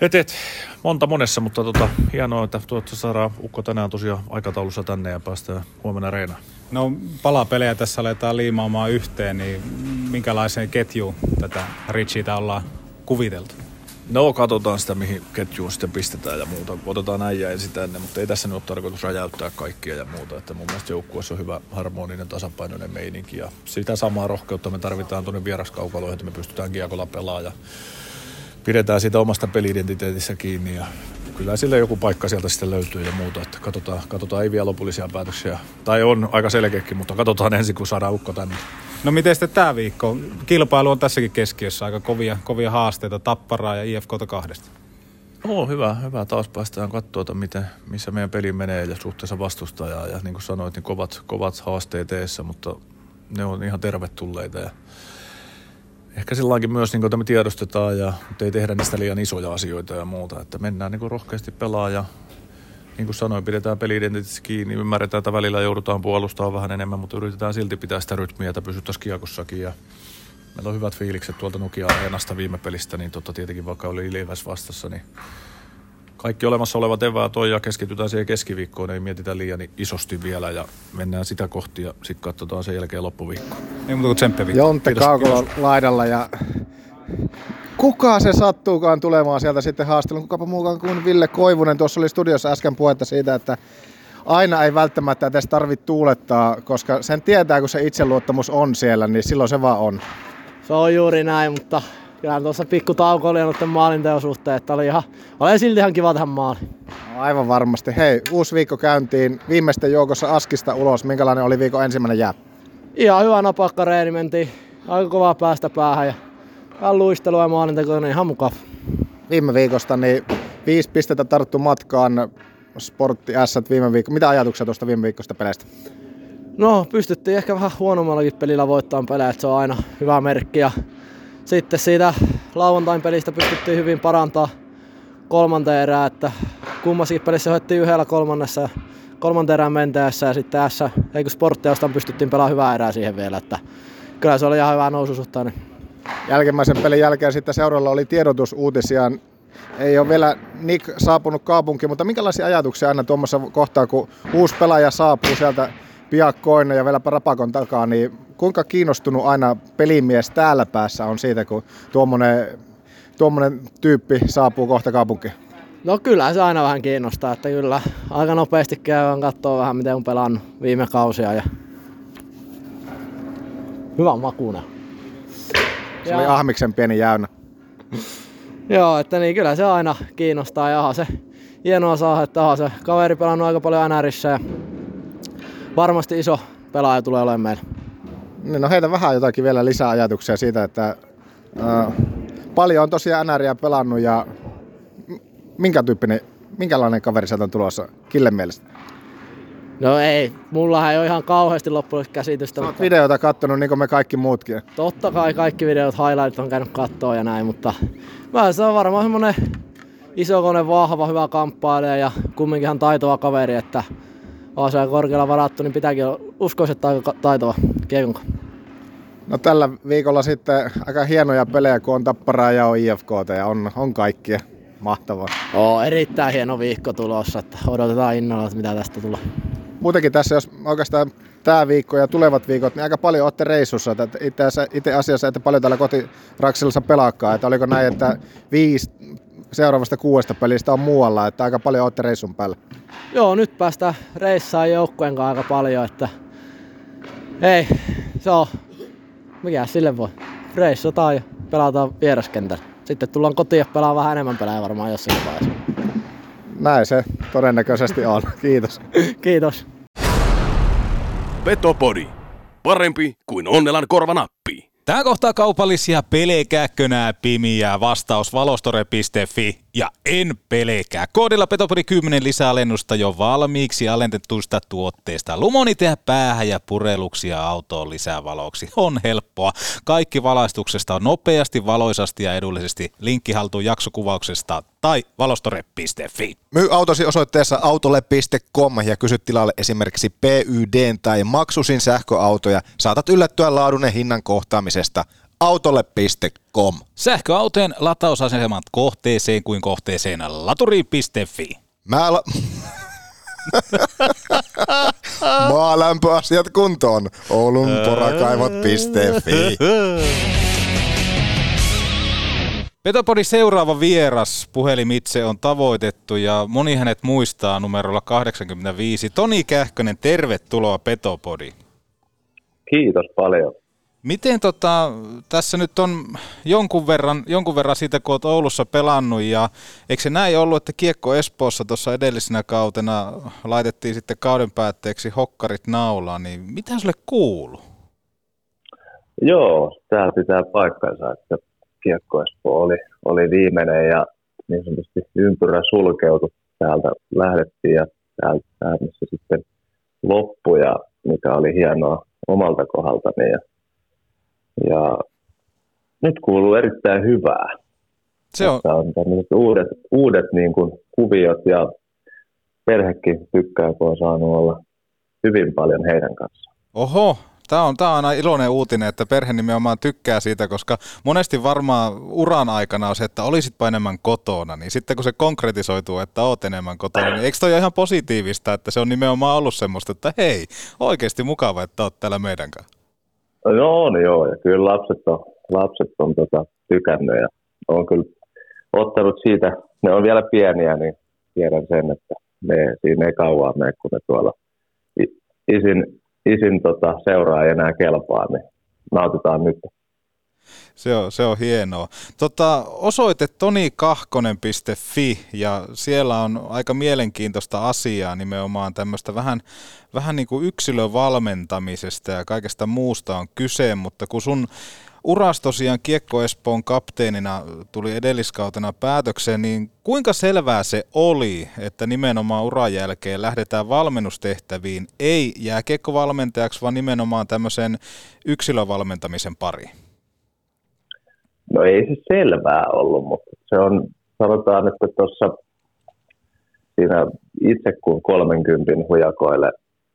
et, et, monta monessa, mutta tota, hienoa, että tuossa saadaan Ukko tänään tosiaan aikataulussa tänne ja päästään huomenna reenaan. No palapelejä tässä aletaan liimaamaan yhteen, niin minkälaiseen ketjuun tätä Richiitä ollaan kuviteltu? No katsotaan sitä, mihin ketjuun sitten pistetään ja muuta. Otetaan äijä ensin tänne, mutta ei tässä nyt ole tarkoitus räjäyttää kaikkia ja muuta. Että mun mielestä joukkueessa on hyvä harmoninen, tasapainoinen meininki ja sitä samaa rohkeutta me tarvitaan tuonne vieraskaukaloihin, että me pystytään kiekolla pelaamaan ja pidetään siitä omasta peliidentiteetissä kiinni ja kyllä sille joku paikka sieltä sitten löytyy ja muuta. Että katsotaan, katsotaan ei vielä lopullisia päätöksiä. Tai on aika selkeäkin, mutta katsotaan ensin, kun saadaan ukko tänne. No miten sitten tämä viikko? Kilpailu on tässäkin keskiössä aika kovia, kovia haasteita, Tapparaa ja IFK kahdesta. Oo, hyvä, hyvä. Taas päästään katsoa, että miten, missä meidän peli menee ja suhteessa vastustajaa. Ja niin kuin sanoit, niin kovat, kovat haasteet eessä, mutta ne on ihan tervetulleita. Ja ehkä silläkin myös, niin kuin, että me tiedostetaan ja ei tehdä niistä liian isoja asioita ja muuta. Että mennään niin kuin rohkeasti pelaa ja niin kuin sanoin, pidetään peliidentiteetissä kiinni. Ymmärretään, että välillä joudutaan puolustamaan vähän enemmän, mutta yritetään silti pitää sitä rytmiä, että pysyttäisiin kiekossakin. Ja meillä on hyvät fiilikset tuolta Nokia-areenasta viime pelistä, niin totta tietenkin vaikka oli Ilves vastassa, niin kaikki olemassa olevat eväät on ja keskitytään siihen keskiviikkoon, ei mietitä liian isosti vielä ja mennään sitä kohti ja sitten katsotaan sen jälkeen loppuviikko. Ei muuta kuin Jontte Kaukola laidalla ja kuka se sattuukaan tulemaan sieltä sitten haastatteluun, kukapa muukaan kuin Ville Koivunen. Tuossa oli studiossa äsken puhetta siitä, että aina ei välttämättä edes tarvitse tuulettaa, koska sen tietää, kun se itseluottamus on siellä, niin silloin se vaan on. Se on juuri näin, mutta kyllä tuossa pikku tauko oli noiden maalinteon suhteen, että oli ihan, oli silti ihan kiva tähän maali. No, aivan varmasti. Hei, uusi viikko käyntiin. Viimeisten joukossa Askista ulos. Minkälainen oli viikon ensimmäinen jää? Ihan hyvä napakka reeni, mentiin aika kovaa päästä päähän ja luistelua ja maalinteko, niin ihan mukava. Viime viikosta niin viisi pistettä tarttu matkaan Sportti S viime viikko. Mitä ajatuksia tuosta viime viikosta peleistä? No, pystyttiin ehkä vähän huonommallakin pelillä voittamaan pelejä, että se on aina hyvä merkki. Ja sitten siitä lauantain pelistä pystyttiin hyvin parantaa kolmanteen erää, että kummassakin pelissä hoidettiin yhdellä kolmannessa kolmanteen erään mentäessä ja sitten tässä, ei kun sporttiaustaan pystyttiin pelaamaan hyvää erää siihen vielä, että kyllä se oli ihan hyvä noususuhtainen. Jälkimmäisen pelin jälkeen sitten seuralla oli tiedotusuutisia. Ei ole vielä Nick saapunut kaupunkiin, mutta minkälaisia ajatuksia aina tuommoissa kohtaa, kun uusi pelaaja saapuu sieltä piakkoin ja vielä rapakon takaa, niin kuinka kiinnostunut aina pelimies täällä päässä on siitä, kun tuommoinen, tuommoinen tyyppi saapuu kohta kaupunkiin? No kyllä se aina vähän kiinnostaa, että kyllä aika nopeasti käydään katsoa vähän miten on pelannut viime kausia ja hyvä makuna. Se oli Ahmiksen pieni jäynä. Joo, että niin kyllä se aina kiinnostaa ja aha, se hienoa saa, että aha, se kaveri pelannut aika paljon NRissä ja varmasti iso pelaaja tulee olemaan meillä. Niin, no heitä vähän jotakin vielä lisää ajatuksia siitä, että äh, paljon on tosiaan NRiä pelannut ja minkä tyyppinen, minkälainen kaveri sieltä on tulossa Killen mielestä? No ei, mulla ei ole ihan kauheasti loppujen käsitystä. Olet videota kattonut niin kuin me kaikki muutkin. Totta kai kaikki videot, highlightit on käynyt kattoa ja näin, mutta mä se on varmaan semmonen isokone, vahva, hyvä kamppailija ja kumminkin taitova kaveri, että on se korkealla varattu, niin pitääkin uskoa, että aika taitava kiekon. No tällä viikolla sitten aika hienoja pelejä, kun on Tapparaa ja on IFK ja on, on kaikkia. Mahtavaa. Oo, erittäin hieno viikko tulossa, että odotetaan innolla, että mitä tästä tulee. Muutenkin tässä, jos oikeastaan tämä viikko ja tulevat viikot, niin aika paljon olette reissussa. Itse, itse asiassa paljon täällä kotiraksilassa pelaakaan. Että oliko näin, että viisi seuraavasta kuudesta pelistä on muualla, että aika paljon olette reissun päällä. Joo, nyt päästään reissaan joukkueen kanssa aika paljon, että ei, se on, mikä sille voi. Reissataan ja pelataan vieraskentällä. Sitten tullaan kotiin ja pelaa vähän enemmän pelejä varmaan jossakin vaiheessa. Näin se todennäköisesti on. Kiitos. Kiitos. Petopodi. Parempi kuin Onnelan korvanappi. Tämä kohtaa kaupallisia pelekääkkönää pimiä vastaus valostore.fi ja en pelekää. Koodilla Petopodi 10 lisäalennusta jo valmiiksi alentetuista tuotteista. Lumoniteä päähän ja pureluksia autoon lisävaloksi. On helppoa. Kaikki valaistuksesta on nopeasti, valoisasti ja edullisesti. Linkki haltuu jaksokuvauksesta tai valostore.fi. Myy autosi osoitteessa autolle.com ja kysy tilalle esimerkiksi PYD tai maksusin sähköautoja. Saatat yllättyä laadun ja hinnan kohtaamisesta autolle.com. Sähköautojen latausasemat kohteeseen kuin kohteeseen laturi.fi. Mä la- Maalämpöasiat kuntoon. Oulun porakaivot.fi. Petopodin seuraava vieras puhelimitse on tavoitettu ja moni hänet muistaa numerolla 85. Toni Kähkönen, tervetuloa Petopodi. Kiitos paljon. Miten tota, tässä nyt on jonkun verran, jonkun verran siitä, kun olet Oulussa pelannut ja eikö se näin ollut, että Kiekko Espoossa tuossa edellisenä kautena laitettiin sitten kauden päätteeksi hokkarit naulaan, niin mitä sulle kuuluu? Joo, tämä pitää paikkansa, että Kiekko Espoo oli, oli viimeinen ja niin sanotusti ympyrä sulkeutui. Täältä lähdettiin ja täältä, täältä sitten loppui ja mikä oli hienoa omalta kohdaltani. Ja ja nyt kuuluu erittäin hyvää. Se on. On uudet, uudet niin kuin kuviot ja perhekin tykkää, kun on saanut olla hyvin paljon heidän kanssaan. Oho, Tämä on, tämä on aina iloinen uutinen, että perhe nimenomaan tykkää siitä, koska monesti varmaan uran aikana on se, että olisitpa enemmän kotona, niin sitten kun se konkretisoituu, että oot enemmän kotona, niin eikö toi ole ihan positiivista, että se on nimenomaan ollut semmoista, että hei, oikeasti mukava, että oot täällä meidän kanssa. No on joo, ja kyllä lapset on, lapset on tota, tykännyt ja on kyllä ottanut siitä, ne on vielä pieniä, niin tiedän sen, että ne, siinä ei kauan mene, kun ne tuolla isin, isin tota, seuraa ei enää kelpaa, niin nautitaan nyt. Se on, se on hienoa. Tota, osoite tonikahkonen.fi ja siellä on aika mielenkiintoista asiaa nimenomaan tämmöistä vähän, vähän niin kuin yksilövalmentamisesta ja kaikesta muusta on kyse, mutta kun sun uras tosiaan Kiekko Espoon kapteenina tuli edelliskautena päätökseen, niin kuinka selvää se oli, että nimenomaan uran jälkeen lähdetään valmennustehtäviin, ei jääkiekkovalmentajaksi, vaan nimenomaan tämmöisen yksilövalmentamisen pariin? No ei se selvää ollut, mutta se on, sanotaan, että tuossa siinä itse kun 30 hujakoille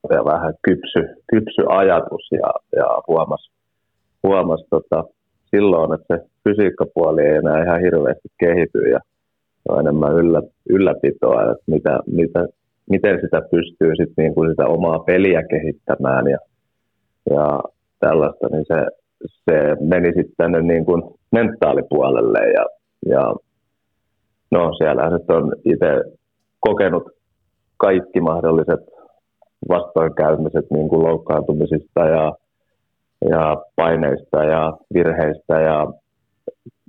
ja vähän kypsy, kypsy ajatus ja, ja huomasi huomas tota, silloin, että se fysiikkapuoli ei enää ihan hirveästi kehity ja on enemmän yllä, ylläpitoa, että mitä, mitä, miten sitä pystyy sit niin kuin sitä omaa peliä kehittämään ja, ja tällaista, niin se, se meni sitten tänne niin kuin mentaalipuolelle ja, ja no siellä nyt on itse kokenut kaikki mahdolliset vastoinkäymiset niin kuin loukkaantumisista ja, ja paineista ja virheistä ja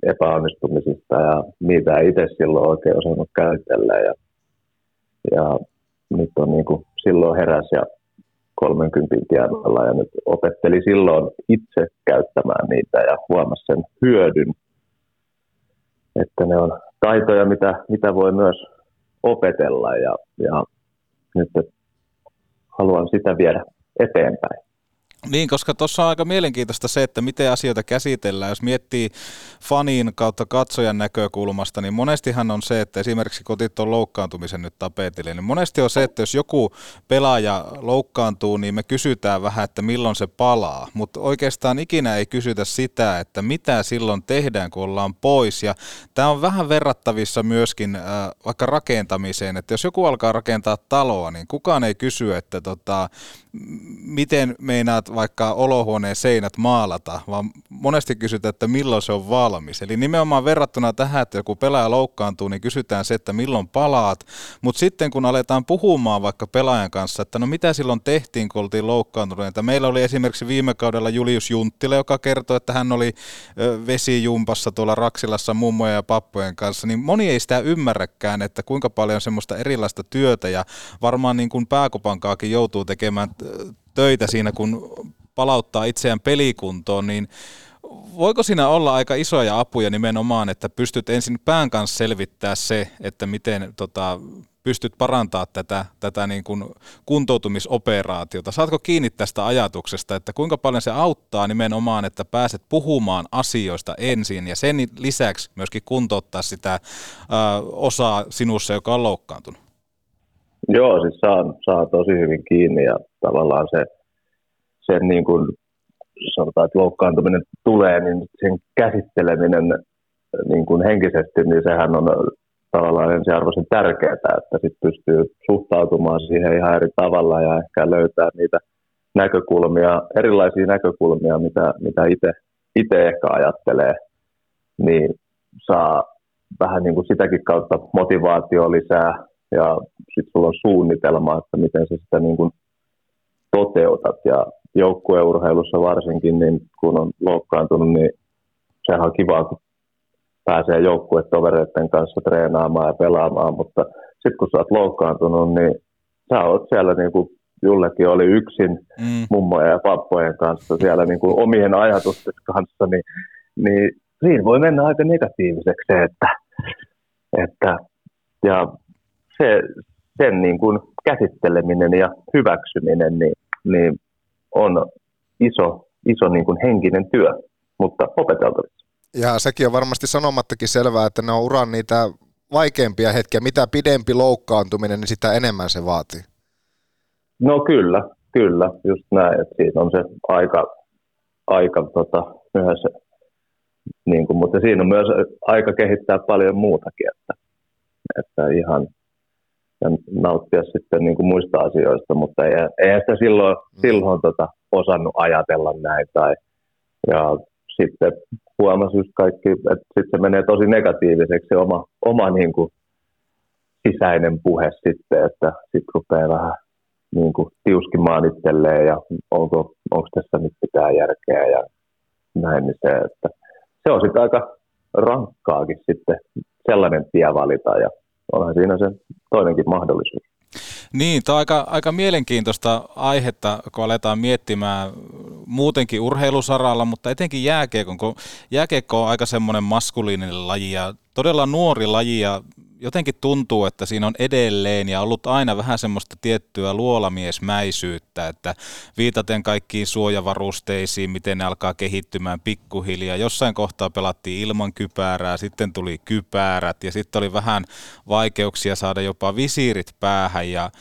epäonnistumisista ja niitä ei itse silloin oikein osannut käytellä ja, ja nyt on niin kuin silloin heräs ja 30 tienoilla ja nyt opetteli silloin itse käyttämään niitä ja huomasi sen hyödyn, että ne on taitoja, mitä, mitä voi myös opetella ja, ja nyt haluan sitä viedä eteenpäin. Niin, koska tuossa on aika mielenkiintoista se, että miten asioita käsitellään. Jos miettii fanin kautta katsojan näkökulmasta, niin monestihan on se, että esimerkiksi kotit tuon loukkaantumisen nyt tapetille, niin monesti on se, että jos joku pelaaja loukkaantuu, niin me kysytään vähän, että milloin se palaa. Mutta oikeastaan ikinä ei kysytä sitä, että mitä silloin tehdään, kun ollaan pois. Ja tämä on vähän verrattavissa myöskin äh, vaikka rakentamiseen, että jos joku alkaa rakentaa taloa, niin kukaan ei kysy, että tota, miten meinaat vaikka olohuoneen seinät maalata, vaan monesti kysytään, että milloin se on valmis. Eli nimenomaan verrattuna tähän, että joku pelaaja loukkaantuu, niin kysytään se, että milloin palaat. Mutta sitten kun aletaan puhumaan vaikka pelaajan kanssa, että no mitä silloin tehtiin, kun oltiin loukkaantuneita. Meillä oli esimerkiksi viime kaudella Julius Junttila, joka kertoi, että hän oli vesijumpassa tuolla Raksilassa mummojen ja pappojen kanssa, niin moni ei sitä ymmärräkään, että kuinka paljon semmoista erilaista työtä ja varmaan niin kuin pääkopankaakin joutuu tekemään töitä siinä, kun palauttaa itseään pelikuntoon, niin voiko siinä olla aika isoja apuja nimenomaan, että pystyt ensin pään kanssa selvittää se, että miten tota, pystyt parantaa tätä, tätä niin kuin kuntoutumisoperaatiota. Saatko kiinni tästä ajatuksesta, että kuinka paljon se auttaa nimenomaan, että pääset puhumaan asioista ensin ja sen lisäksi myöskin kuntouttaa sitä ö, osaa sinussa, joka on loukkaantunut? Joo, siis saa, saa tosi hyvin kiinni ja tavallaan se, sen niin kuin sanotaan, että loukkaantuminen tulee, niin sen käsitteleminen niin kuin henkisesti, niin sehän on tavallaan ensiarvoisen tärkeää, että sit pystyy suhtautumaan siihen ihan eri tavalla ja ehkä löytää niitä näkökulmia, erilaisia näkökulmia, mitä, mitä itse ehkä ajattelee, niin saa vähän niin kuin sitäkin kautta motivaatio lisää. Ja sitten sulla on suunnitelma, että miten sä sitä niin kuin toteutat ja joukkueurheilussa varsinkin, niin kun on loukkaantunut, niin sehän on kiva, kun pääsee joukkuetovereiden kanssa treenaamaan ja pelaamaan, mutta sitten kun sä oot loukkaantunut, niin sä oot siellä niin kuin Jullekin oli yksin mm. mummojen ja pappojen kanssa siellä niin kuin omien ajatusten kanssa, niin, niin siinä voi mennä aika negatiiviseksi se, että, että ja se, sen niin kuin käsitteleminen ja hyväksyminen niin, niin on iso, iso niin kuin henkinen työ, mutta opeteltavissa. Ja sekin on varmasti sanomattakin selvää, että ne on uran niitä vaikeimpia hetkiä. Mitä pidempi loukkaantuminen, niin sitä enemmän se vaatii. No kyllä, kyllä, just näin. Että siinä on se aika, aika tota, myös, niin kuin, mutta siinä on myös aika kehittää paljon muutakin, että, että ihan ja nauttia sitten niin kuin muista asioista, mutta ei, ei sitä silloin, mm. silloin tota, osannut ajatella näin. Tai, ja sitten huomasi just kaikki, että sitten se menee tosi negatiiviseksi se oma, oma niin kuin sisäinen puhe sitten, että sitten rupeaa vähän niin kuin tiuskimaan itselleen ja onko, onko tässä nyt pitää järkeä ja näin, niin se, että se on sitten aika rankkaakin sitten sellainen tie valita ja onhan siinä se toinenkin mahdollisuus. Niin, tämä on aika, aika mielenkiintoista aihetta, kun aletaan miettimään muutenkin urheilusaralla, mutta etenkin jääkiekon, kun jääkiekko on aika semmoinen maskuliininen laji ja todella nuori laji ja jotenkin tuntuu, että siinä on edelleen ja ollut aina vähän semmoista tiettyä luolamiesmäisyyttä, että viitaten kaikkiin suojavarusteisiin, miten ne alkaa kehittymään pikkuhiljaa. Jossain kohtaa pelattiin ilman kypärää, sitten tuli kypärät ja sitten oli vähän vaikeuksia saada jopa visiirit päähän. Ja,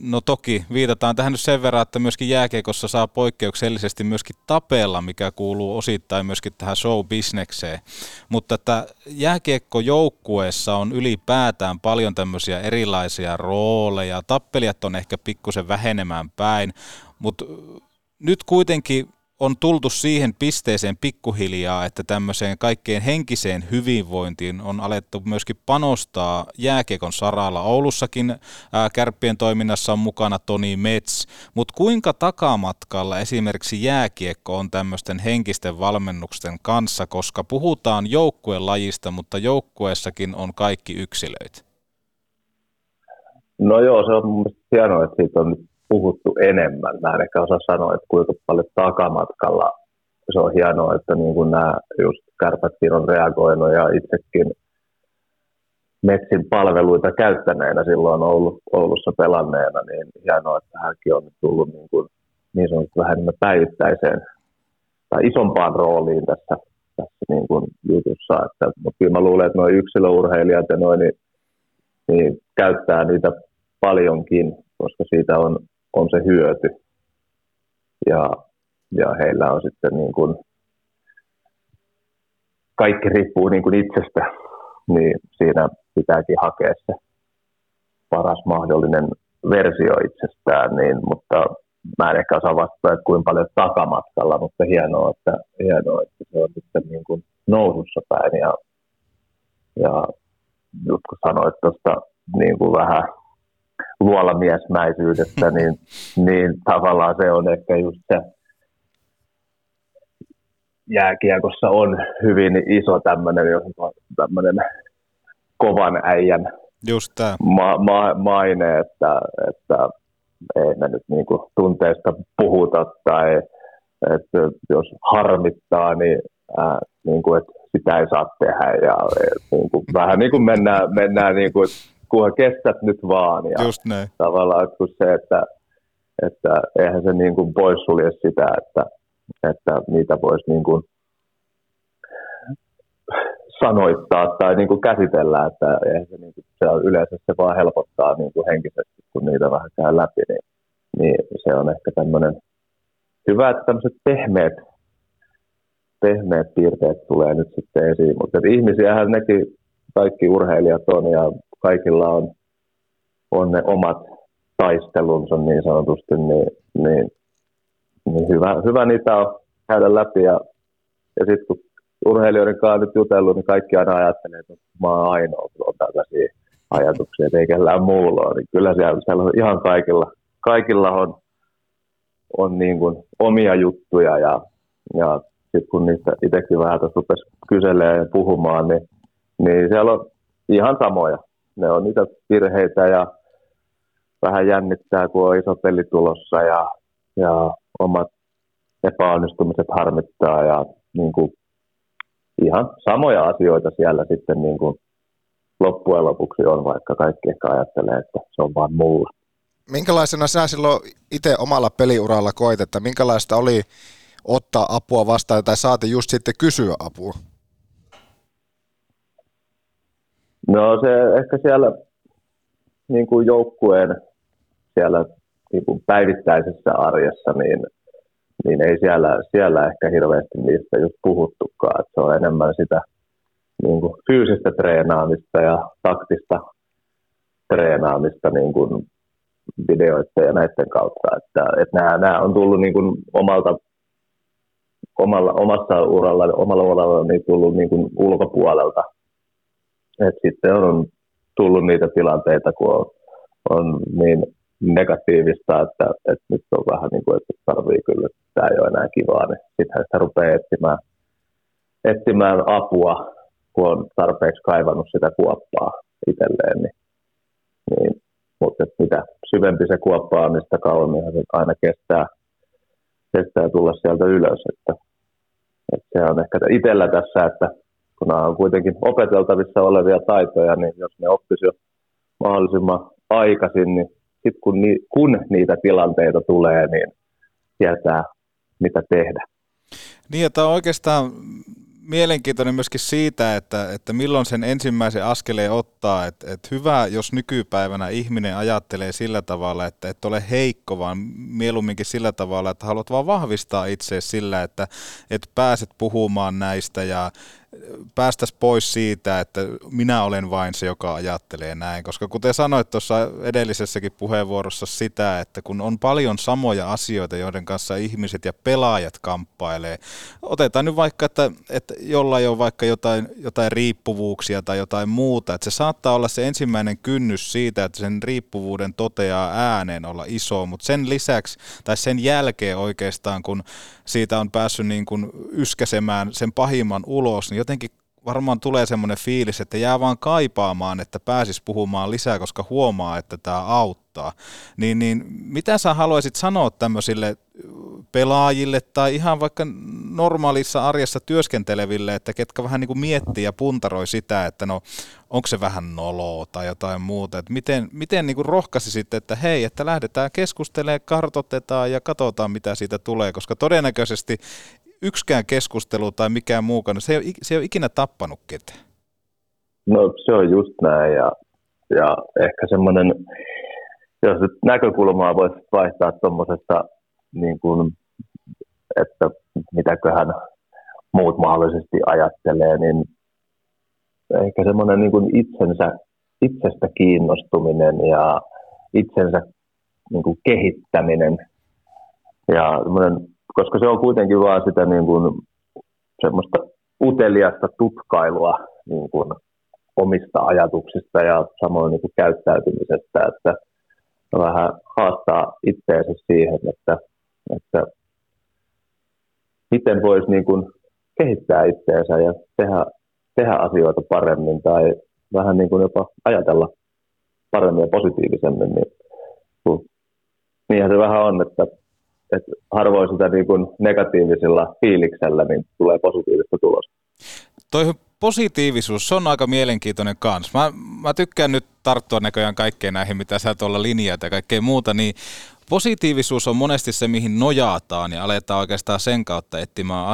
no toki viitataan tähän nyt sen verran, että myöskin jääkiekossa saa poikkeuksellisesti myöskin tapella, mikä kuuluu osittain myöskin tähän show-bisnekseen. Mutta että jääkiekko joukkueessa on yli ylipäätään paljon tämmöisiä erilaisia rooleja. Tappelijat on ehkä pikkusen vähenemään päin, mutta nyt kuitenkin on tultu siihen pisteeseen pikkuhiljaa, että tämmöiseen kaikkeen henkiseen hyvinvointiin on alettu myöskin panostaa jääkiekon saralla. Oulussakin ää, kärppien toiminnassa on mukana Toni Mets, mutta kuinka takamatkalla esimerkiksi jääkiekko on tämmöisten henkisten valmennusten kanssa, koska puhutaan joukkueen lajista, mutta joukkueessakin on kaikki yksilöitä? No joo, se on mun mielestä hienoa, että siitä on nyt puhuttu enemmän. Mä en ehkä osaa sanoa, että kuinka paljon takamatkalla se on hienoa, että niin kuin nämä just kärpätkin on reagoinut ja itsekin Metsin palveluita käyttäneenä silloin Oulussa pelanneena, niin hienoa, että hänkin on tullut niin, kuin, niin sanotusti vähän enemmän päivittäiseen tai isompaan rooliin tässä, tässä niin kuin jutussa. Että, mutta kyllä mä luulen, että nuo yksilöurheilijat ja noin, niin, niin käyttää niitä paljonkin, koska siitä on on se hyöty. Ja, ja heillä on sitten niin kuin, kaikki riippuu niin kuin itsestä, niin siinä pitääkin hakea se paras mahdollinen versio itsestään, niin, mutta mä en ehkä osaa vastata, että kuinka paljon takamatkalla, mutta hienoa, että, hienoa, että se on sitten niin kuin nousussa päin ja, ja jotkut sanoit tuosta niin kuin vähän luolamiesmäisyydestä, niin, niin tavallaan se on ehkä just se, jääkiekossa on hyvin iso tämmöinen, tämmöinen kovan äijän Just ma- ma- maine, että, että ei me nyt niinku tunteista puhuta tai että jos harmittaa, niin, ää, niin kuin, että sitä ei saa tehdä ja niin kuin, vähän niin kuin mennään, mennään niin kuin, kunhan kestät nyt vaan. Ja Just näin. Tavallaan kun se, että, että eihän se niin kuin poissulje sitä, että, että niitä voisi niin kuin sanoittaa tai niin kuin käsitellä, että eihän se, niin kuin, se on yleensä se vaan helpottaa niin kuin henkisesti, kun niitä vähän käy läpi, niin, niin se on ehkä tämmöinen hyvä, että tämmöiset pehmeät, pehmeät piirteet tulee nyt sitten esiin, mutta ihmisiähän nekin kaikki urheilijat on ja kaikilla on, on ne omat taistelunsa niin sanotusti, niin, niin, niin hyvä, hyvä niitä on käydä läpi. Ja, ja sitten kun urheilijoiden kanssa nyt jutellut, niin kaikki aina ajattelee, että mä oon ainoa, kun on tällaisia ajatuksia, että ei kellään muulla ole. Niin kyllä siellä, siellä on ihan kaikilla, kaikilla on, on niin kuin omia juttuja. Ja, ja sitten kun niistä itsekin vähän tuossa rupesi kyselemään ja puhumaan, niin, niin siellä on ihan samoja ne on niitä virheitä ja vähän jännittää, kun on iso peli tulossa ja, ja omat epäonnistumiset harmittaa ja niin kuin, ihan samoja asioita siellä sitten niin kuin loppujen lopuksi on, vaikka kaikki ehkä ajattelee, että se on vain mulla. Minkälaisena sinä silloin itse omalla peliuralla koit, että minkälaista oli ottaa apua vastaan tai saati just sitten kysyä apua? No se ehkä siellä niin kuin joukkueen siellä niin kuin päivittäisessä arjessa, niin, niin ei siellä, siellä ehkä hirveästi niistä just puhuttukaan. Että se on enemmän sitä niin kuin fyysistä treenaamista ja taktista treenaamista niin kuin videoiden ja näiden kautta. Että, että nämä, nämä on tullut niin kuin omalta omalla, omassa uralla, omalla uralla niin tullut niin kuin ulkopuolelta. Et sitten on tullut niitä tilanteita, kun on, on niin negatiivista, että, että nyt on vähän niin kuin, että tarvii kyllä, että tämä ei ole enää kivaa, niin sittenhän sitä rupeaa etsimään, etsimään apua, kun on tarpeeksi kaivannut sitä kuoppaa itselleen. Niin, niin, mutta että mitä syvempi se kuoppa on, niin sitä kauemmin se aina kestää, kestää tulla sieltä ylös. Että, että se on ehkä itsellä tässä, että kun nämä on kuitenkin opeteltavissa olevia taitoja, niin jos ne oppisi jo mahdollisimman aikaisin, niin sitten kun, ni, kun niitä tilanteita tulee, niin tietää, mitä tehdä. Niin, että on oikeastaan mielenkiintoinen myöskin siitä, että, että milloin sen ensimmäisen askeleen ottaa. Että, että hyvä, jos nykypäivänä ihminen ajattelee sillä tavalla, että et ole heikko, vaan mieluumminkin sillä tavalla, että haluat vaan vahvistaa itseäsi sillä, että, että pääset puhumaan näistä ja päästäisiin pois siitä, että minä olen vain se, joka ajattelee näin. Koska kuten sanoit tuossa edellisessäkin puheenvuorossa sitä, että kun on paljon samoja asioita, joiden kanssa ihmiset ja pelaajat kamppailee. Otetaan nyt vaikka, että, että jollain on vaikka jotain, jotain riippuvuuksia tai jotain muuta. Että se saattaa olla se ensimmäinen kynnys siitä, että sen riippuvuuden toteaa ääneen olla iso, mutta sen lisäksi tai sen jälkeen oikeastaan, kun siitä on päässyt niin kuin yskäsemään sen pahimman ulos, niin jotenkin varmaan tulee semmoinen fiilis, että jää vaan kaipaamaan, että pääsis puhumaan lisää, koska huomaa, että tämä auttaa. Niin, niin mitä sä haluaisit sanoa tämmöisille pelaajille tai ihan vaikka normaalissa arjessa työskenteleville, että ketkä vähän niin kuin miettii ja puntaroi sitä, että no onko se vähän noloa tai jotain muuta, että miten, miten niin kuin rohkaisisit, että hei, että lähdetään keskustelemaan, kartoitetaan ja katsotaan mitä siitä tulee, koska todennäköisesti yksikään keskustelu tai mikään muukaan, se ei, se ei ole ikinä tappanut ketään. No se on just näin ja, ja ehkä semmoinen, jos nyt näkökulmaa voisi vaihtaa tuommoisesta, niin kuin, että mitäköhän muut mahdollisesti ajattelee, niin ehkä semmoinen niin kuin itsensä, itsestä kiinnostuminen ja itsensä niin kuin kehittäminen ja koska se on kuitenkin vaan sitä niin kuin, semmoista uteliasta tutkailua niin kuin, omista ajatuksista ja samoin niin kuin, käyttäytymisestä, että vähän haastaa itseensä siihen, että, että miten voisi niin kuin, kehittää itseensä ja tehdä, tehdä asioita paremmin tai vähän niin kuin jopa ajatella paremmin ja positiivisemmin, niin niinhän se vähän on, että että harvoin sitä niin kuin negatiivisella fiiliksellä niin tulee positiivista tulosta. Toi positiivisuus, se on aika mielenkiintoinen kans. Mä, mä tykkään nyt tarttua näköjään kaikkeen näihin, mitä sä tuolla linjaat ja kaikkea muuta, niin positiivisuus on monesti se, mihin nojataan ja aletaan oikeastaan sen kautta etsimään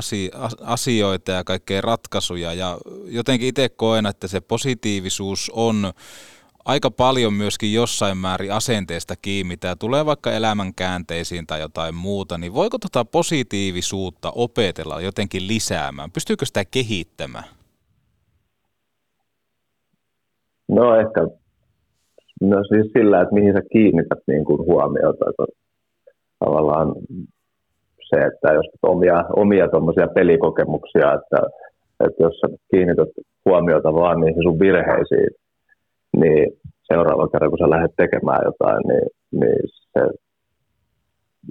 asioita ja kaikkea ratkaisuja. Ja jotenkin itse koen, että se positiivisuus on aika paljon myöskin jossain määrin asenteesta kiinni, tämä tulee vaikka elämän käänteisiin tai jotain muuta, niin voiko tota positiivisuutta opetella jotenkin lisäämään? Pystyykö sitä kehittämään? No ehkä no siis sillä, että mihin sä kiinnität niin kuin huomiota. Tavallaan se, että jos omia, omia pelikokemuksia, että, että jos sä kiinnität huomiota vaan niihin sun virheisiin, niin seuraava kerran, kun sä lähdet tekemään jotain, niin, niin se,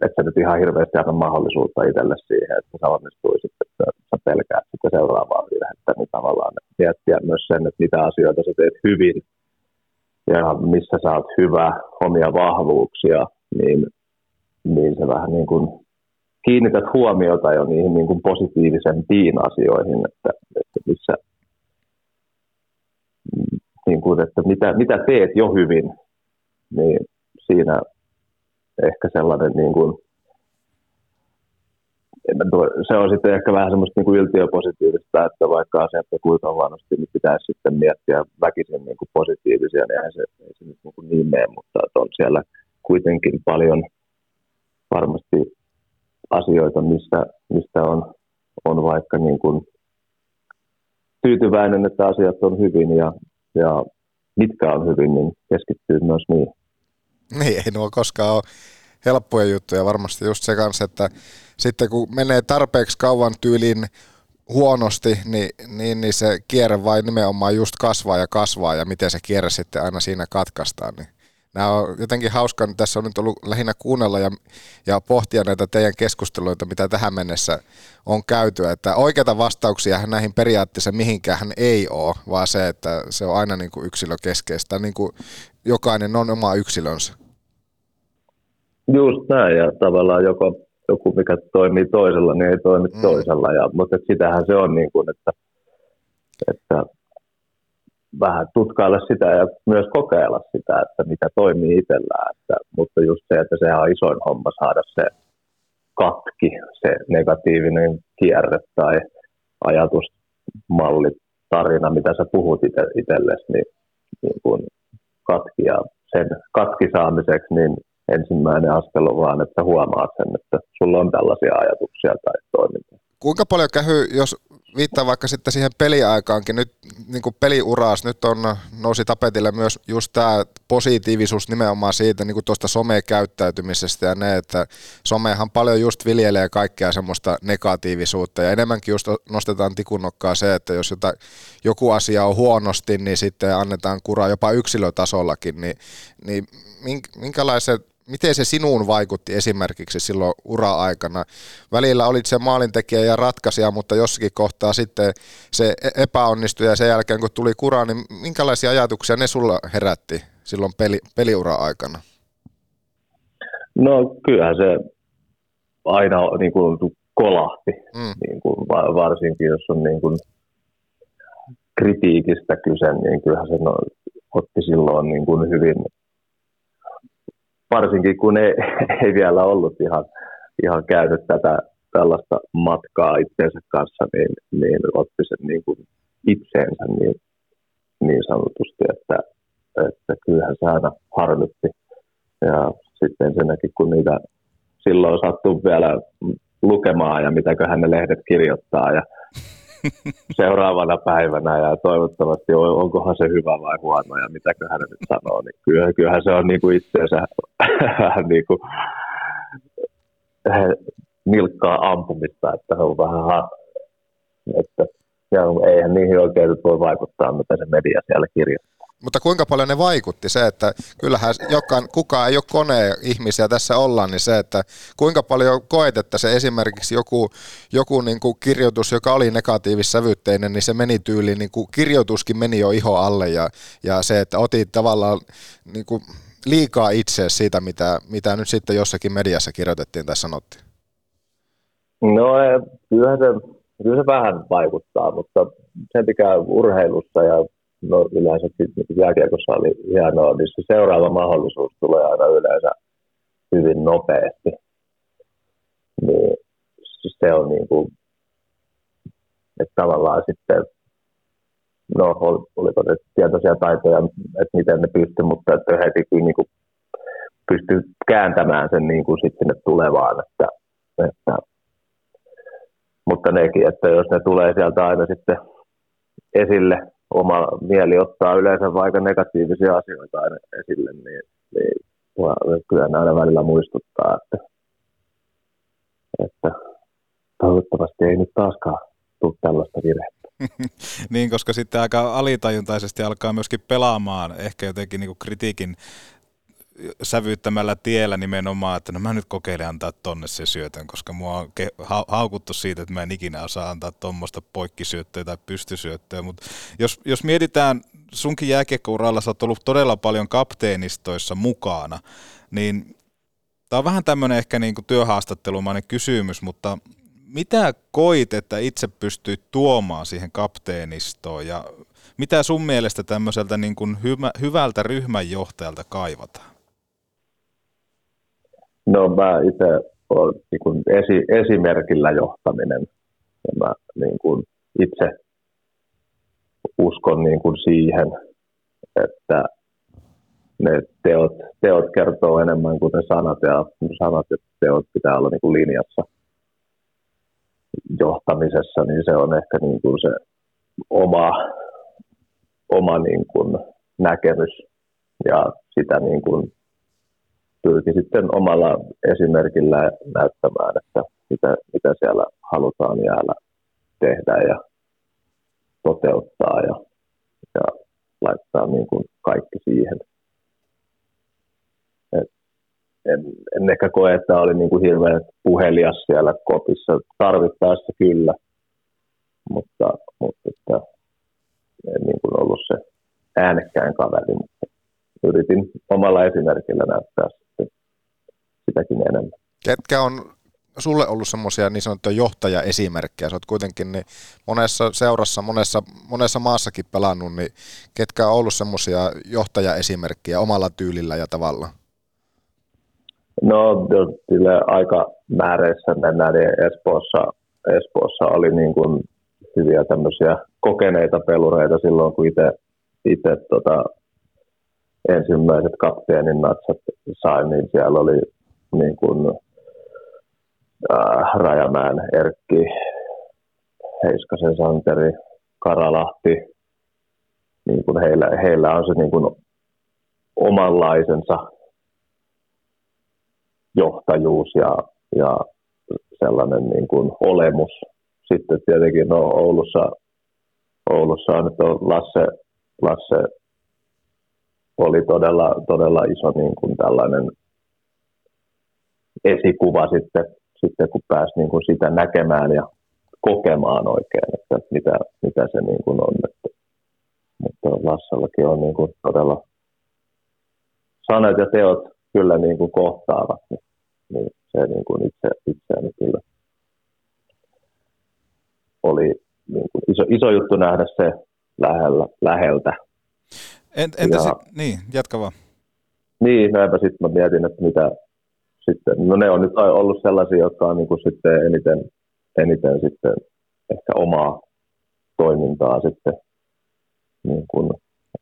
että nyt ihan hirveästi anna mahdollisuutta itselle siihen, että sä onnistuisit, että sä pelkäät sitä seuraavaa virhettä, niin tavallaan miettiä myös sen, että mitä asioita sä teet hyvin ja missä sä oot hyvä, omia vahvuuksia, niin, niin se vähän niin kuin kiinnität huomiota jo niihin niin kuin positiivisempiin asioihin, että, että missä, niin kuin, että mitä, mitä teet jo hyvin, niin siinä ehkä sellainen niin kuin, se on sitten ehkä vähän semmoista niin kuin yltiöpositiivista, että vaikka asiat on kuinka huonosti, niin pitäisi sitten miettiä väkisin niin kuin positiivisia, niin eihän se, ei se nyt niin, kuin niin mene, mutta on siellä kuitenkin paljon varmasti asioita, mistä, mistä on, on vaikka niin kuin tyytyväinen, että asiat on hyvin ja ja mitkä on hyvin, niin keskittyy myös niin. Niin, ei nuo koskaan ole helppoja juttuja. Varmasti just se kanssa, että sitten kun menee tarpeeksi kauan tyyliin huonosti, niin, niin, niin se kierre vain nimenomaan just kasvaa ja kasvaa ja miten se kierre sitten aina siinä katkaistaan. Niin nämä on jotenkin hauska, tässä on nyt ollut lähinnä kuunnella ja, ja pohtia näitä teidän keskusteluita, mitä tähän mennessä on käyty, että oikeita vastauksia näihin periaatteessa mihinkään ei ole, vaan se, että se on aina niin kuin yksilökeskeistä, niin kuin jokainen on oma yksilönsä. Just näin, ja tavallaan joko joku, mikä toimii toisella, niin ei toimi mm. toisella. Ja, mutta sitähän se on, niin kuin, että, että vähän tutkailla sitä ja myös kokeilla sitä, että mitä toimii itsellään. Että, mutta just se, että se on isoin homma saada se katki, se negatiivinen kierre tai ajatusmalli, tarina, mitä sä puhut itsellesi, niin, niin kun katki ja sen katki saamiseksi, niin ensimmäinen askel on vaan, että huomaat sen, että sulla on tällaisia ajatuksia tai toimintaa. Kuinka paljon käy, jos viittaa vaikka sitten siihen peliaikaankin, nyt niin kuin peliuraas, nyt on, nousi tapetille myös just tämä positiivisuus nimenomaan siitä niin kuin tuosta somekäyttäytymisestä ja ne, että somehan paljon just viljelee kaikkea semmoista negatiivisuutta. Ja enemmänkin just nostetaan tikunnokkaa se, että jos jota, joku asia on huonosti, niin sitten annetaan kuraa jopa yksilötasollakin, niin, niin minkälaiset miten se sinuun vaikutti esimerkiksi silloin ura-aikana? Välillä olit se maalintekijä ja ratkaisija, mutta jossakin kohtaa sitten se e- epäonnistui ja sen jälkeen kun tuli kura, niin minkälaisia ajatuksia ne sulla herätti silloin peli, peliura-aikana? No kyllähän se aina niin kuin, kolahti, mm. niin kuin, varsinkin jos on niin kuin, kritiikistä kyse, niin kyllähän se no, otti silloin niin kuin, hyvin varsinkin kun ei, ei vielä ollut ihan, ihan käynyt tätä tällaista matkaa itsensä kanssa, niin, niin otti sen niin kuin itseensä niin, niin sanotusti, että, että kyllähän se aina harmitti. Ja sitten ensinnäkin, kun niitä silloin sattuu vielä lukemaan ja mitäköhän ne lehdet kirjoittaa ja seuraavana päivänä ja toivottavasti onkohan se hyvä vai huono ja mitä hän nyt sanoo, niin kyllä, kyllähän se on niin kuin itseensä vähän niin kuin nilkkaa ampumista, että on vähän, että ja eihän niihin oikein voi vaikuttaa, mitä se media siellä kirjoittaa. Mutta kuinka paljon ne vaikutti se, että kyllähän jokaan, kukaan ei ole koneen ihmisiä tässä ollaan, niin se, että kuinka paljon koet, että se esimerkiksi joku, joku niin kuin kirjoitus, joka oli negatiivissävytteinen, niin se meni tyyliin, niin kuin kirjoituskin meni jo iho alle ja, ja se, että otit tavallaan niin kuin liikaa itse siitä, mitä, mitä nyt sitten jossakin mediassa kirjoitettiin tai sanottiin? No kyllähän se, kyllä se vähän vaikuttaa, mutta se mikä urheilussa ja no yleensäkin niin jääkiekossa oli hienoa, niin se seuraava mahdollisuus tulee aina yleensä hyvin nopeasti. Niin se on niin kuin, että tavallaan sitten, no oliko ne tietoisia taitoja, että miten ne pysty, mutta että heti kun niin kuin pystyy kääntämään sen niin kuin sitten sinne tulevaan, että, että mutta nekin, että jos ne tulee sieltä aina sitten esille oma mieli ottaa yleensä vaikka negatiivisia asioita esille, niin, niin kyllä aina välillä muistuttaa, että, että toivottavasti ei nyt taaskaan tule tällaista virhettä. niin, koska sitten aika alitajuntaisesti alkaa myöskin pelaamaan ehkä jotenkin niin kritiikin sävyttämällä tiellä nimenomaan, että no mä nyt kokeilen antaa tonne se syötön, koska mua on ke- ha- haukuttu siitä, että mä en ikinä osaa antaa tuommoista poikkisyöttöä tai pystysyöttöä, mutta jos, jos mietitään, sunkin jääkiekkouralla sä oot ollut todella paljon kapteenistoissa mukana, niin tämä on vähän tämmöinen ehkä niin kuin työhaastattelumainen kysymys, mutta mitä koit, että itse pystyy tuomaan siihen kapteenistoon ja mitä sun mielestä tämmöiseltä niin kuin hyvä, hyvältä ryhmänjohtajalta kaivataan? No mä itse olen niin kuin esi, esimerkillä johtaminen. Ja mä niin kuin itse uskon niin kuin siihen, että ne teot, teot kertoo enemmän kuin ne sanat ja sanat ja teot pitää olla niin kuin linjassa johtamisessa, niin se on ehkä niin kuin se oma, oma niin kuin näkemys ja sitä niin kuin pyrki sitten omalla esimerkillä näyttämään, että mitä, mitä siellä halutaan jäällä tehdä ja toteuttaa ja, ja laittaa niin kuin kaikki siihen. Et en, en ehkä koe, että oli niin kuin hirveän puhelias siellä kopissa. Tarvittaessa kyllä, mutta, mutta että en niin kuin ollut se äänekkään kaveri, mutta yritin omalla esimerkillä näyttää sitäkin enemmän. Ketkä on sulle ollut semmoisia niin sanottuja johtajaesimerkkejä? Sä oot kuitenkin niin monessa seurassa, monessa, monessa maassakin pelannut, niin ketkä on ollut semmoisia johtajaesimerkkejä omalla tyylillä ja tavalla? No, sille aika määreissä mennään, niin Espoossa, Espoossa oli niin kuin hyviä tämmöisiä kokeneita pelureita silloin, kun itse tota, ensimmäiset kapteenin natsat sain, niin siellä oli niin kuin, äh, Rajamäen Erkki, Heiskasen Santeri, Karalahti, niin kuin heillä, heillä on se niin kuin omanlaisensa johtajuus ja, ja sellainen niin kuin olemus. Sitten tietenkin no, Oulussa, Oulussa on nyt on Lasse, Lasse oli todella, todella iso niin kuin tällainen esikuva sitten, sitten kun pääsi niin kuin sitä näkemään ja kokemaan oikein, että mitä, mitä se niin kuin on. Että, mutta Lassallakin on niin kuin todella sanat ja teot kyllä niin kuin kohtaavat, niin, niin se niin kuin itse, itseäni kyllä oli niin kuin iso, iso juttu nähdä se lähellä, läheltä. Entä ja, sit, niin, jatka vaan. Niin, näinpä sitten mä mietin, että mitä sitten, no ne on nyt ollut sellaisia, jotka on niin kuin sitten eniten, eniten sitten ehkä omaa toimintaa sitten niin kuin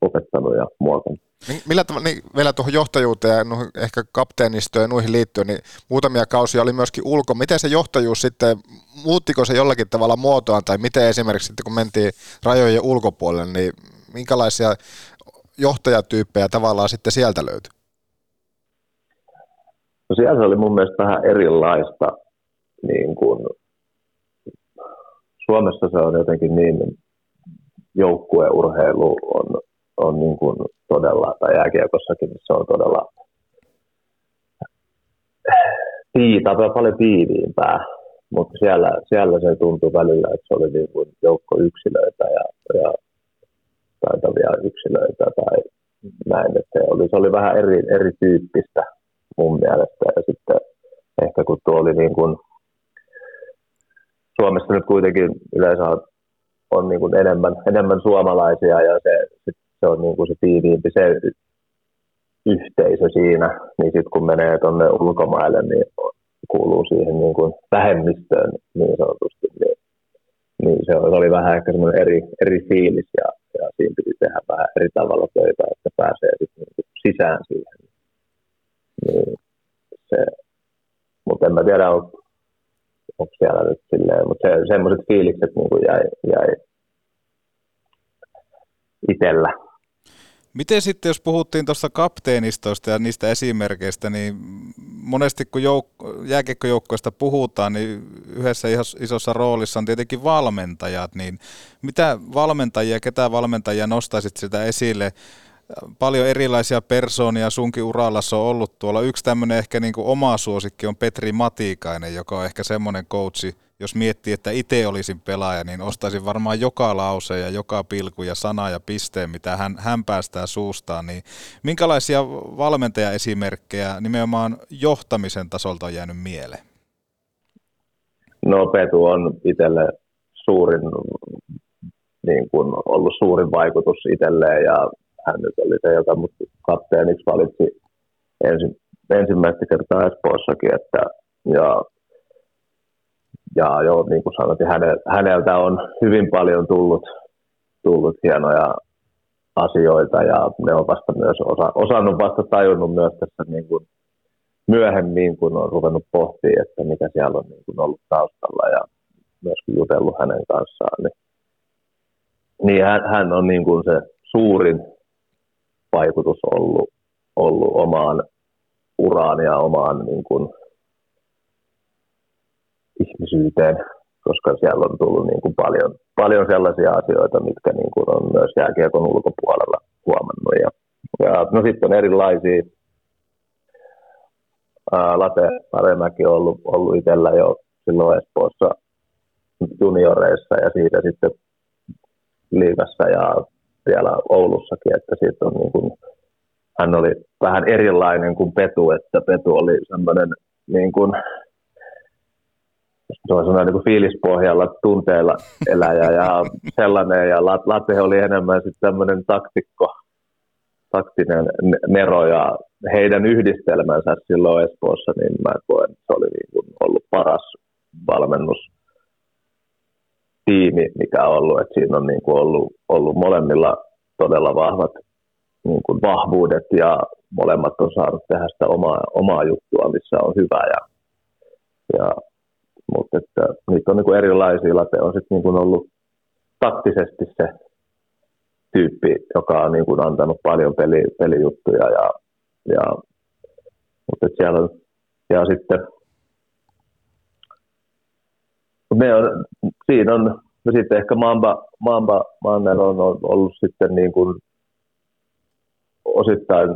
opettanut ja muokannut. Millä tavalla, niin vielä tuohon johtajuuteen ja nuohon, ehkä kapteenistoon ja noihin liittyen, niin muutamia kausia oli myöskin ulko. Miten se johtajuus sitten, muuttiko se jollakin tavalla muotoaan, tai miten esimerkiksi sitten kun mentiin rajojen ulkopuolelle, niin minkälaisia johtajatyyppejä tavallaan sitten sieltä löytyi? No siellä oli mun mielestä vähän erilaista. Niin kuin, Suomessa se on jotenkin niin, joukkueurheilu on, on niin kuin todella, tai jääkiekossakin se on todella tiita, paljon tiiviimpää, mutta siellä, siellä se tuntui välillä, että se oli niin kuin joukko yksilöitä ja, ja taitavia yksilöitä tai näin, että se oli, se oli vähän eri, erityyppistä mun mielestä ja sitten ehkä kun tuo oli niin kuin, Suomessa nyt kuitenkin yleensä on, on niin kuin enemmän, enemmän suomalaisia ja se, se on niin kuin se tiiviimpi se yhteisö siinä, niin sitten kun menee tuonne ulkomaille, niin kuuluu siihen niin kuin vähemmistöön niin sanotusti, niin, niin se, oli vähän ehkä semmoinen eri, eri fiilis ja, ja siinä piti tehdä vähän eri tavalla töitä, että pääsee sitten niin sisään siihen. Niin se, mutta en mä tiedä, on, onko siellä nyt silleen, mutta se, semmoiset fiilikset niin kuin jäi, jäi itsellä Miten sitten, jos puhuttiin tuosta kapteenistosta ja niistä esimerkkeistä, niin monesti kun jouk- jääkiekkojoukkoista puhutaan, niin yhdessä isossa roolissa on tietenkin valmentajat, niin mitä valmentajia, ketä valmentajia nostaisit sitä esille? Paljon erilaisia persoonia sunkin uralla on ollut tuolla. Yksi tämmöinen ehkä niin kuin oma suosikki on Petri Matikainen, joka on ehkä semmoinen coachi, jos miettii, että itse olisin pelaaja, niin ostaisin varmaan joka lause ja joka pilku ja sana ja pisteen, mitä hän, hän päästää suustaan. Niin minkälaisia valmentajaesimerkkejä nimenomaan johtamisen tasolta on jäänyt mieleen? No Petu on itselle suurin, niin kuin ollut suurin vaikutus itselleen ja hän nyt oli se, joka mut kapteeniksi valitsi ensi, ensimmäistä kertaa Espoossakin, että ja ja jo niin kuin sanoin, häneltä on hyvin paljon tullut, tullut hienoja asioita ja ne on vasta myös osa, osannut vasta tajunnut myös tässä niin kuin myöhemmin, kun on ruvennut pohtimaan, että mitä siellä on niin kuin ollut taustalla ja myöskin jutellut hänen kanssaan, niin, niin hän, hän on niin kuin se suurin vaikutus ollut, ollut omaan uraan ja omaan niin kuin, ihmisyyteen, koska siellä on tullut niin kuin paljon, paljon sellaisia asioita, mitkä niin kuin on myös jääkiekon ulkopuolella huomannut. Ja, ja no sitten on erilaisia, ää, Late Aremäki on ollut, ollut itsellä jo silloin Espoossa junioreissa ja siitä sitten liigassa ja vielä Oulussakin, että siitä on niin kuin, hän oli vähän erilainen kuin Petu, että Petu oli semmoinen niin kuin, on niin fiilispohjalla tunteella eläjä ja sellainen, ja Late oli enemmän sitten tämmöinen taktikko, taktinen nero, ja heidän yhdistelmänsä silloin Espoossa, niin mä koen, että se oli niin kuin ollut paras valmennus tiimi, mikä on ollut, että siinä on niin kuin ollut, ollut molemmilla todella vahvat niin kuin vahvuudet ja molemmat on saanut tehdä sitä omaa, omaa juttua, missä on hyvä ja, ja mutta että niitä on niin kuin erilaisia. Late on sitten niin kuin ollut taktisesti se tyyppi, joka on niin kuin antanut paljon peli, pelijuttuja ja, ja mutta että siellä on, ja sitten ne on, siinä on, no sitten ehkä Mamba, Mamba Manner on, on ollut sitten niin kuin osittain,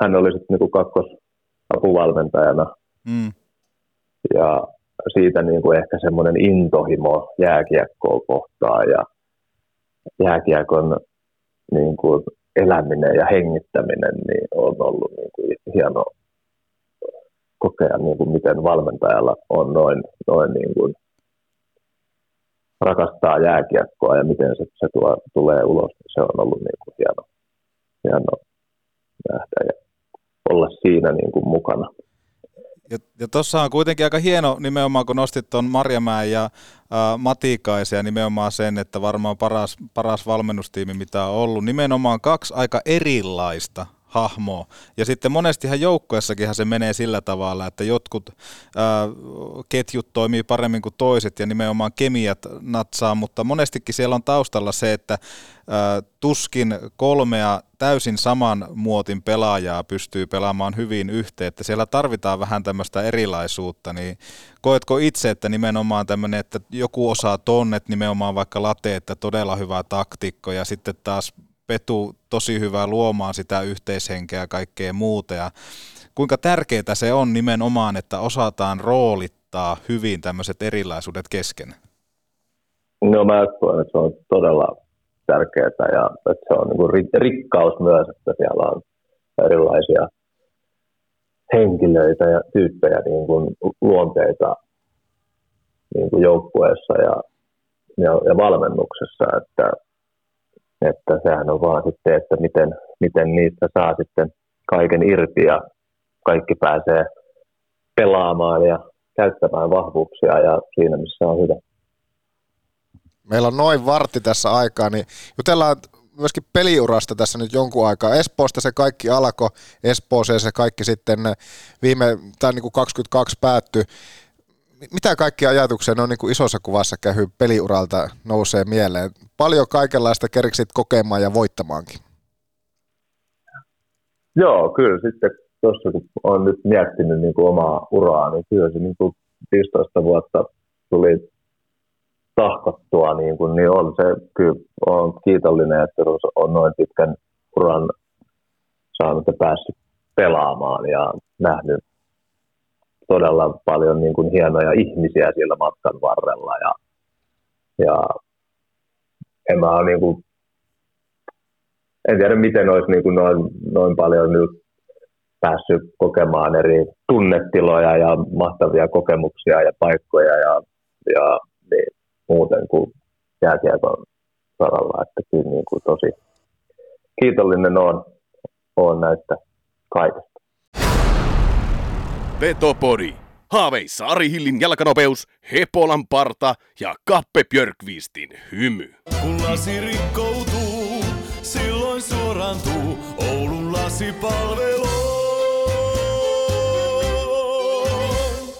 hän oli sitten niin kuin kakkosapuvalmentajana. Mm. Ja siitä niin kuin ehkä semmoinen intohimo jääkiekkoa kohtaan ja jääkiekon niin kuin eläminen ja hengittäminen niin on ollut niin kuin hieno kokea, niin kuin miten valmentajalla on noin, noin niin kuin rakastaa jääkiekkoa ja miten se, se tuo, tulee ulos. Se on ollut niin kuin hieno, hieno nähdä ja olla siinä niin kuin mukana. Ja, ja tuossa on kuitenkin aika hieno nimenomaan, kun nostit tuon Marjamäen ja ää, Matikaisen ja nimenomaan sen, että varmaan paras, paras valmennustiimi, mitä on ollut. Nimenomaan kaksi aika erilaista hahmoa. Ja sitten monestihan joukkoessakinhan se menee sillä tavalla, että jotkut ää, ketjut toimii paremmin kuin toiset ja nimenomaan kemiat natsaa, mutta monestikin siellä on taustalla se, että ää, tuskin kolmea täysin saman muotin pelaajaa pystyy pelaamaan hyvin yhteen, että siellä tarvitaan vähän tämmöistä erilaisuutta, niin koetko itse, että nimenomaan tämmöinen, että joku osaa tonnet, nimenomaan vaikka late, että todella hyvä taktikko ja sitten taas Petu tosi hyvä luomaan sitä yhteishenkeä ja kaikkea muuta. Ja kuinka tärkeää se on nimenomaan, että osataan roolittaa hyvin tämmöiset erilaisuudet kesken? No mä koen, että se on todella tärkeää ja että se on niin rikkaus myös, että siellä on erilaisia henkilöitä ja tyyppejä niin kuin luonteita niin kuin joukkueessa ja, ja, ja valmennuksessa, että että sehän on vaan sitten, että miten, miten niistä saa sitten kaiken irti ja kaikki pääsee pelaamaan ja käyttämään vahvuuksia ja siinä missä on hyvä. Meillä on noin vartti tässä aikaa, niin jutellaan myöskin peliurasta tässä nyt jonkun aikaa. Espoosta se kaikki alkoi, Espooseen se kaikki sitten viime, tai niin kuin 22 päättyi mitä kaikkia ajatuksia on niin kuin isossa kuvassa käy peliuralta nousee mieleen? Paljon kaikenlaista kerksit kokemaan ja voittamaankin. Joo, kyllä sitten tuossa kun olen nyt miettinyt niin kuin omaa uraa, niin kyllä se niin kuin 15 vuotta tuli tahkottua, niin, kuin, niin on se kyllä on kiitollinen, että on noin pitkän uran saanut ja päässyt pelaamaan ja nähnyt todella paljon niin kuin hienoja ihmisiä siellä matkan varrella ja, ja en mä ole niin kuin, en tiedä miten olisi niin kuin noin, noin paljon nyt päässyt kokemaan eri tunnetiloja ja mahtavia kokemuksia ja paikkoja ja, ja niin, muuten kuin jääkiekon saralla, että kyllä niin kuin tosi kiitollinen on, on näistä kaikista. Petopodi. Haaveissa Ari Hillin jalkanopeus, Hepolan parta ja Kappe Björkvistin hymy. Kun lasi rikkoutuu, silloin suorantuu Oulun lasipalvelu.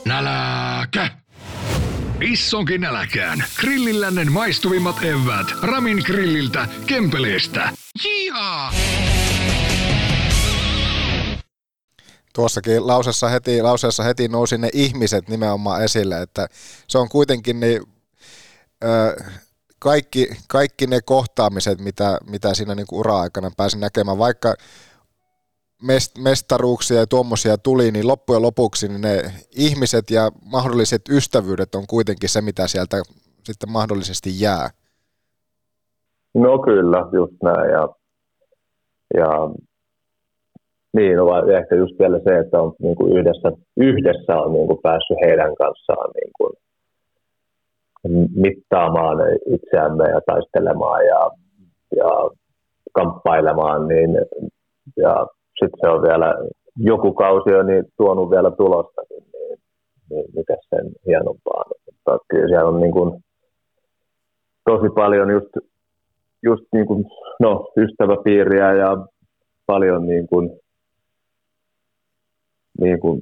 Näläkä! Issonkin näläkään. Grillillännen maistuvimmat evät. Ramin grilliltä, Kempeleestä. Jia! Tuossakin lauseessa heti, lauseessa heti nousi ne ihmiset nimenomaan esille, että se on kuitenkin niin, ö, kaikki, kaikki ne kohtaamiset, mitä, mitä siinä niin ura-aikana pääsin näkemään, vaikka mest, mestaruuksia ja tuommoisia tuli, niin loppujen lopuksi niin ne ihmiset ja mahdolliset ystävyydet on kuitenkin se, mitä sieltä sitten mahdollisesti jää. No kyllä, just näin. Ja, ja niin, no, ehkä just vielä se, että on niin kuin yhdessä, yhdessä on niin kuin päässyt heidän kanssaan niin kuin mittaamaan itseämme ja taistelemaan ja, ja kamppailemaan, niin ja sitten se on vielä joku kausi on niin tuonut vielä tulostakin, niin, niin mikä sen hienompaa. Mutta kyllä siellä on niin kuin tosi paljon just, just niin kuin, no, ystäväpiiriä ja paljon niin kuin, niin kuin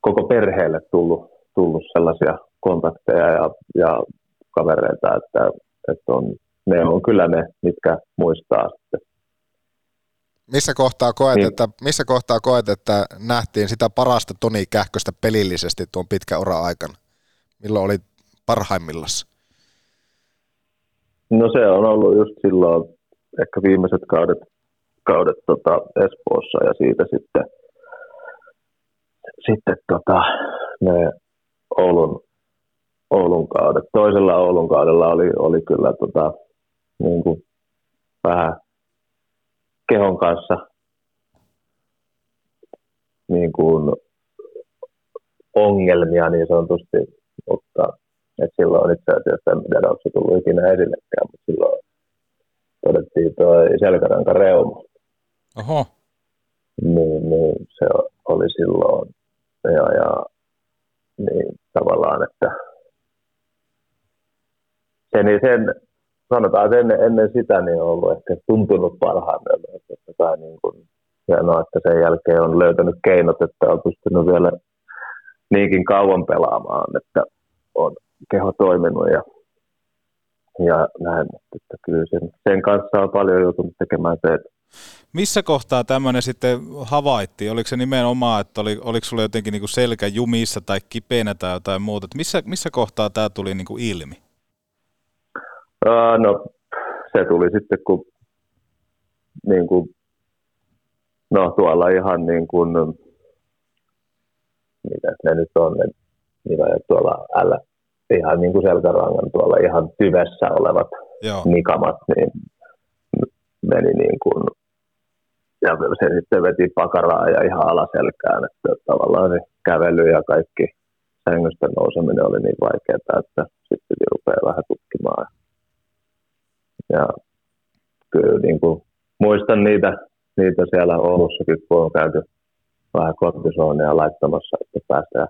koko perheelle tullut, tullut sellaisia kontakteja ja, ja kavereita, että, että on, ne on kyllä ne, mitkä muistaa sitten missä kohtaa, koet, niin. että, missä kohtaa koet, että nähtiin sitä parasta Toni Kähköstä pelillisesti tuon pitkä ura aikana? Milloin oli parhaimmillaan? No se on ollut just silloin ehkä viimeiset kaudet, kaudet tota Espoossa ja siitä sitten, sitten tota, ne Oulun, Oulun kaudet. Toisella Oulun kaudella oli, oli kyllä tota, niin kuin vähän kehon kanssa niin kuin ongelmia niin sanotusti, mutta että silloin itse asiassa en tiedä, onko se tullut ikinä esillekään, mutta silloin todettiin toi selkäranka reuma. Oho. Niin, niin, se oli silloin, ja, ja niin tavallaan, että sen, sen sanotaan, että ennen, sitä niin on ollut ehkä tuntunut parhaimmillaan. Totta kai niin kuin, hienoa, että sen jälkeen on löytänyt keinot, että on pystynyt vielä niinkin kauan pelaamaan, että on keho toiminut ja, ja näin. Että kyllä sen, sen kanssa on paljon joutunut tekemään töitä. Missä kohtaa tämmöinen sitten havaittiin? Oliko se nimenomaan, että oli, oliko sulla jotenkin niin selkä jumissa tai kipeänä tai jotain muuta? missä, missä kohtaa tämä tuli niin kuin ilmi? Uh, no, se tuli sitten, kun niin kuin, no tuolla ihan niin kuin, mitä ne nyt on, ne, mitä tuolla älä, ihan niin kuin selkärangan tuolla ihan tyvessä olevat Joo. nikamat, niin meni niin kuin, ja se sitten veti pakaraa ja ihan alaselkään, että tavallaan se kävely ja kaikki sängystä nouseminen oli niin vaikeaa, että sitten rupeaa vähän tutkimaan. Ja kyllä niin kuin, muistan niitä, niitä siellä Oulussakin, kun on käyty vähän kortisoonia laittamassa, että päästään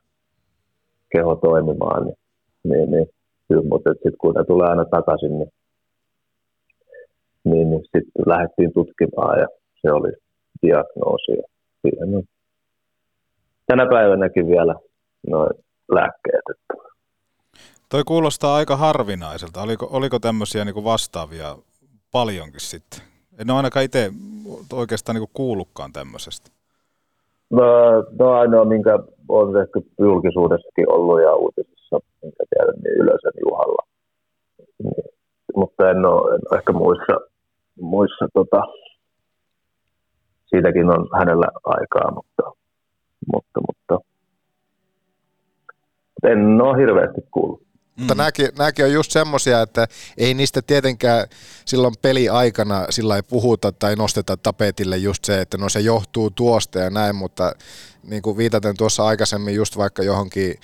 keho toimimaan, niin, niin, niin kyllä, mutta sitten kun ne tulee aina takaisin, niin, niin, niin sitten lähdettiin tutkimaan ja se oli diagnoosi. Siihen on tänä päivänäkin vielä noin lääkkeet. Että Toi kuulostaa aika harvinaiselta. Oliko, oliko tämmöisiä niin vastaavia paljonkin sitten? En ole ainakaan itse oikeastaan niin kuullutkaan tämmöisestä. No, no ainoa, minkä on ehkä julkisuudessakin ollut ja uutisissa, minkä tiedän, niin Ylösen Juhalla. Niin, mutta en ole, en ole ehkä muissa, muissa tota, siitäkin on hänellä aikaa, mutta, mutta, mutta en ole hirveästi kuullut. Mutta mm. nämäkin, nämäkin on just semmoisia, että ei niistä tietenkään silloin peliaikana sillä ei puhuta tai nosteta tapetille just se, että no se johtuu tuosta ja näin, mutta niin kuin viitaten tuossa aikaisemmin just vaikka johonkin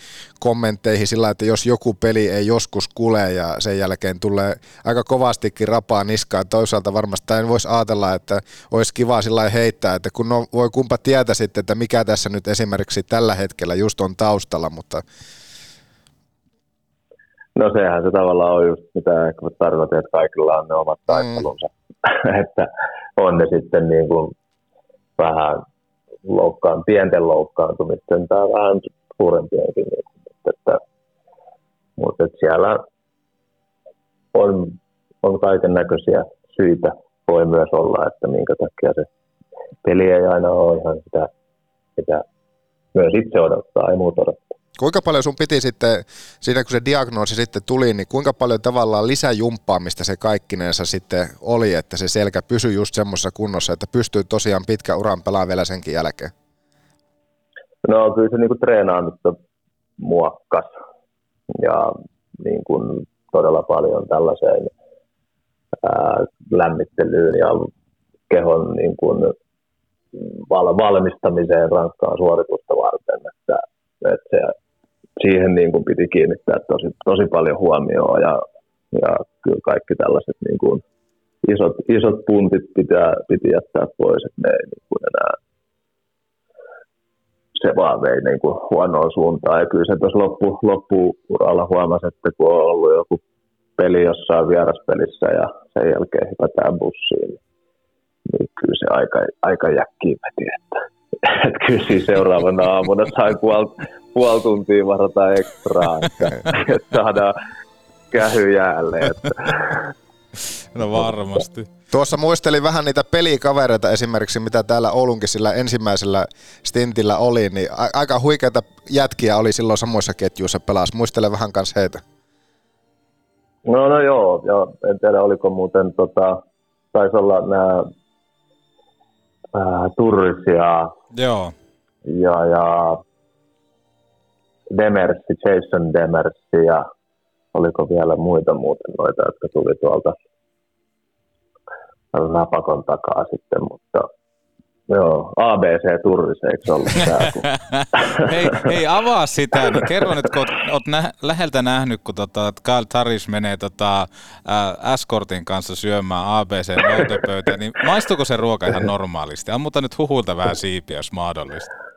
kommentteihin sillä, että jos joku peli ei joskus kule ja sen jälkeen tulee aika kovastikin rapaa niskaan, toisaalta varmasti en voisi ajatella, että olisi kiva sillä heittää, että kun no, voi kumpa tietää sitten, että mikä tässä nyt esimerkiksi tällä hetkellä just on taustalla, mutta No sehän se tavallaan on just mitä ehkä tarkoitin, että kaikilla on ne omat taistelunsa. Mm. että on ne sitten niin kuin vähän loukkaan, pienten loukkaantumisten tai vähän suurempienkin. Niin kuin, että, mutta että siellä on, on kaiken näköisiä syitä voi myös olla, että minkä takia se peli ei aina ole ihan sitä, sitä myös itse odottaa, ei muut odottaa. Kuinka paljon sun piti sitten, siinä kun se diagnoosi sitten tuli, niin kuinka paljon tavallaan lisäjumppaamista se kaikkinensa sitten oli, että se selkä pysyi just semmoisessa kunnossa, että pystyy tosiaan pitkä uran pelaamaan vielä senkin jälkeen? No kyllä se niinku treenaamista muokkas ja niin kuin todella paljon tällaiseen ää, lämmittelyyn ja kehon niin kuin val- valmistamiseen rankkaan suoritusta varten, että, että se, siihen niin kuin piti kiinnittää tosi, tosi paljon huomioon ja, ja kyllä kaikki tällaiset niin kuin isot, isot puntit pitää, piti jättää pois, että ne ei niin kuin enää se vaan vei niin kuin huonoa suuntaan. Ja kyllä se tuossa loppu, loppuuralla huomasi, että kun on ollut joku peli jossain vieraspelissä ja sen jälkeen hypätään bussiin, niin kyllä se aika, aika jäkkiin veti, että, että kyllä siinä seuraavana aamuna sai puoli, puoli tuntia varata ekstraa, että, että saadaan kähy jäälle. Että. No varmasti. Tuossa muistelin vähän niitä pelikavereita esimerkiksi, mitä täällä Oulunkin sillä ensimmäisellä stintillä oli, niin a- aika huikeita jätkiä oli silloin samoissa ketjuissa pelas. Muistele vähän kanssa heitä. No, no joo, joo, en tiedä oliko muuten, tota, taisi olla nämä Turris ja, Joo. ja, ja Demersi, Jason Demersi ja oliko vielä muita muuten noita, jotka tuli tuolta napakon takaa sitten, mutta joo, ABC Turris, eikö ollut tämä? Kun... hei, hei, avaa sitä, niin kerro nyt, kun oot nä- läheltä nähnyt, kun tota, Kyle Taris menee tota, ä, Escortin kanssa syömään ABC noutopöytään, niin maistuuko se ruoka ihan normaalisti? Ammuta nyt huhulta vähän siipiä, jos mahdollista.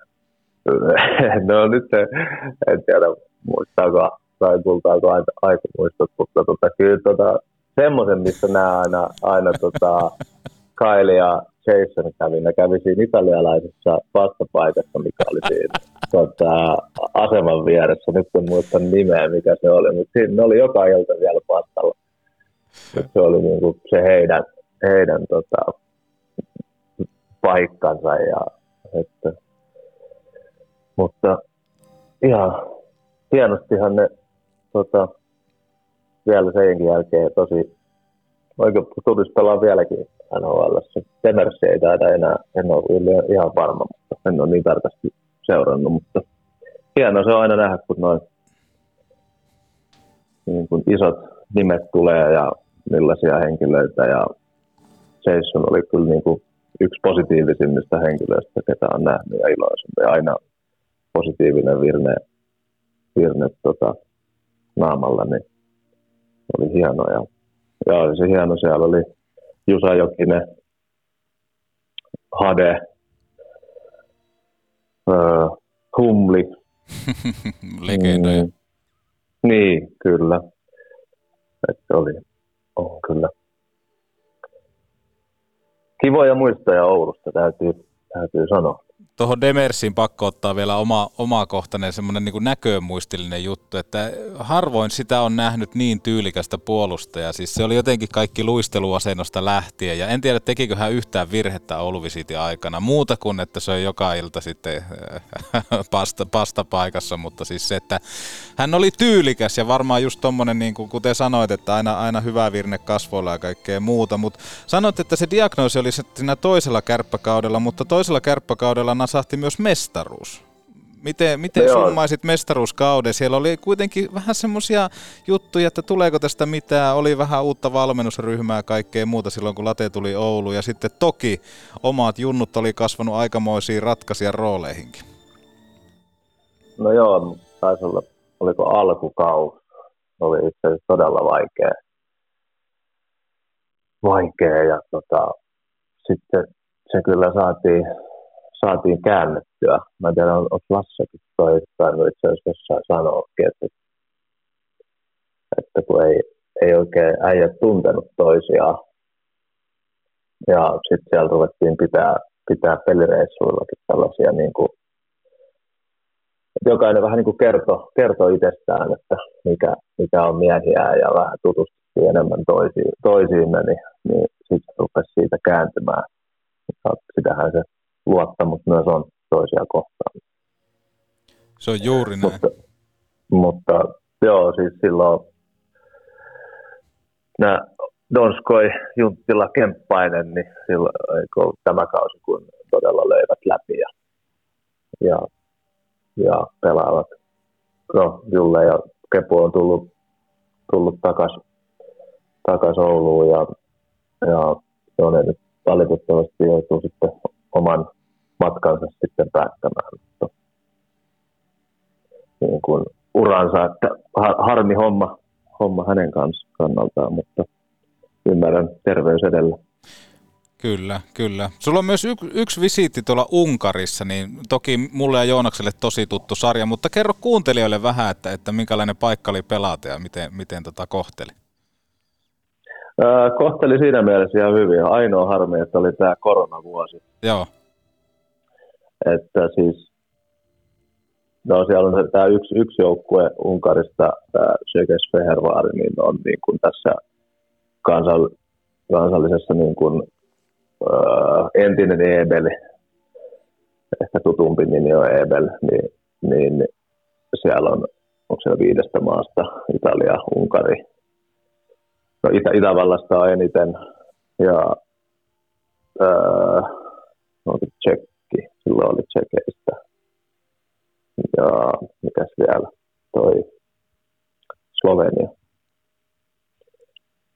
no nyt se, en tiedä muistaako tai kultaako aika, aika muistot, mutta tota, kyllä tota, semmoisen, missä nämä aina, aina tota, Kyle ja Jason kävi, ne kävi siinä italialaisessa vastapaikassa, mikä oli siinä tota, aseman vieressä. Nyt en muista nimeä, mikä se oli, mutta siinä ne oli joka ilta vielä pastalla. Se oli niinku se heidän, heidän tota, paikkansa. Ja, että, mutta ihan hienostihan ne tota, vielä senkin jälkeen tosi oikein tulisi pelaa vieläkin NHL. Temersi ei taida enää, en ole ihan varma, mutta en ole niin tarkasti seurannut, mutta hienoa se on aina nähdä, kun noin niin kuin isot nimet tulee ja millaisia henkilöitä ja Jason oli kyllä niin kuin yksi positiivisimmista henkilöistä, ketä on nähnyt ja iloisempi. Aina positiivinen virne, virne tota, naamalla, niin oli hieno. Ja, ja oli se hieno, siellä oli Jusa Jokinen, Hade, öö, Humli. Legendoja. Mm, niin, kyllä. Että oli, on kyllä. Kivoja muistoja Oulusta, täytyy, täytyy sanoa. Tuohon Demersiin pakko ottaa vielä oma, omakohtainen semmoinen niin näkömuistillinen juttu, että harvoin sitä on nähnyt niin tyylikästä puolustajaa. Siis se oli jotenkin kaikki luisteluasennosta lähtien ja en tiedä tekikö hän yhtään virhettä Oulu Visitin aikana. Muuta kuin, että se on joka ilta sitten pasta, pastapaikassa, mutta siis se, että hän oli tyylikäs ja varmaan just tommonen, niin kuin kuten sanoit, että aina, aina hyvä virne kasvoilla ja kaikkea muuta. Mutta sanoit, että se diagnoosi oli siinä toisella kärppäkaudella, mutta toisella kärppäkaudella nasahti myös mestaruus. Miten, miten summaisit mestaruuskauden? Siellä oli kuitenkin vähän semmoisia juttuja, että tuleeko tästä mitään. Oli vähän uutta valmennusryhmää ja kaikkea muuta silloin, kun Late tuli Oulu. Ja sitten toki omat junnut oli kasvanut aikamoisiin ratkaisijan rooleihinkin. No joo, taisi olla, oliko alkukaus, oli itse asiassa todella vaikea. Vaikea ja tota, sitten se kyllä saatiin, saatiin käännettyä. Mä en tiedä, onko Lassakin toi tainnut itse asiassa jossain sanoakin, että, että kun ei, ei oikein äijät tuntenut toisiaan. Ja sitten siellä ruvettiin pitää, pitää pelireissuillakin tällaisia niin kuin että jokainen vähän niin kuin kertoo, kertoo itsestään, että mikä, mikä on miehiä ja vähän tutustuttiin enemmän toisiin, toisiimme, niin, niin sitten rupesi siitä kääntymään. Sitähän se luottamus myös on toisia kohtaan. Se on juuri näin. Mutta, mutta joo, siis silloin nämä Donskoi, Junttila, Kemppainen, niin silloin tämä kausi kun todella löivät läpi ja, ja, ja pelaavat. No, Julle ja Kepu on tullut, tullut takas, takas Ouluun ja, ja no, ne nyt valitettavasti joutuu sitten oman matkansa sitten päättämään. Mutta, niin kuin uransa, että harmi homma, homma hänen kanssa kannaltaan, mutta ymmärrän terveys edellä. Kyllä, kyllä. Sulla on myös yksi, yksi visiitti tuolla Unkarissa, niin toki mulle ja Joonakselle tosi tuttu sarja, mutta kerro kuuntelijoille vähän, että, että minkälainen paikka oli pelata ja miten, miten tota kohteli. Öö, kohteli siinä mielessä ihan hyvin. Ainoa harmi, että oli tämä koronavuosi. Joo. Että siis, no siellä on tämä yksi, yksi joukkue Unkarista, tämä Shekes Fehervaari, niin on niin kuin tässä kansall, kansallisessa niin kuin, äh, entinen Ebel, ehkä tutumpi nimi on Ebel, niin, niin siellä on, onko siellä viidestä maasta, Italia, Unkari, Itä, Itävallasta on eniten, ja äh, no, Tsekki, silloin oli Tsekeistä, ja mikäs vielä, toi Slovenia.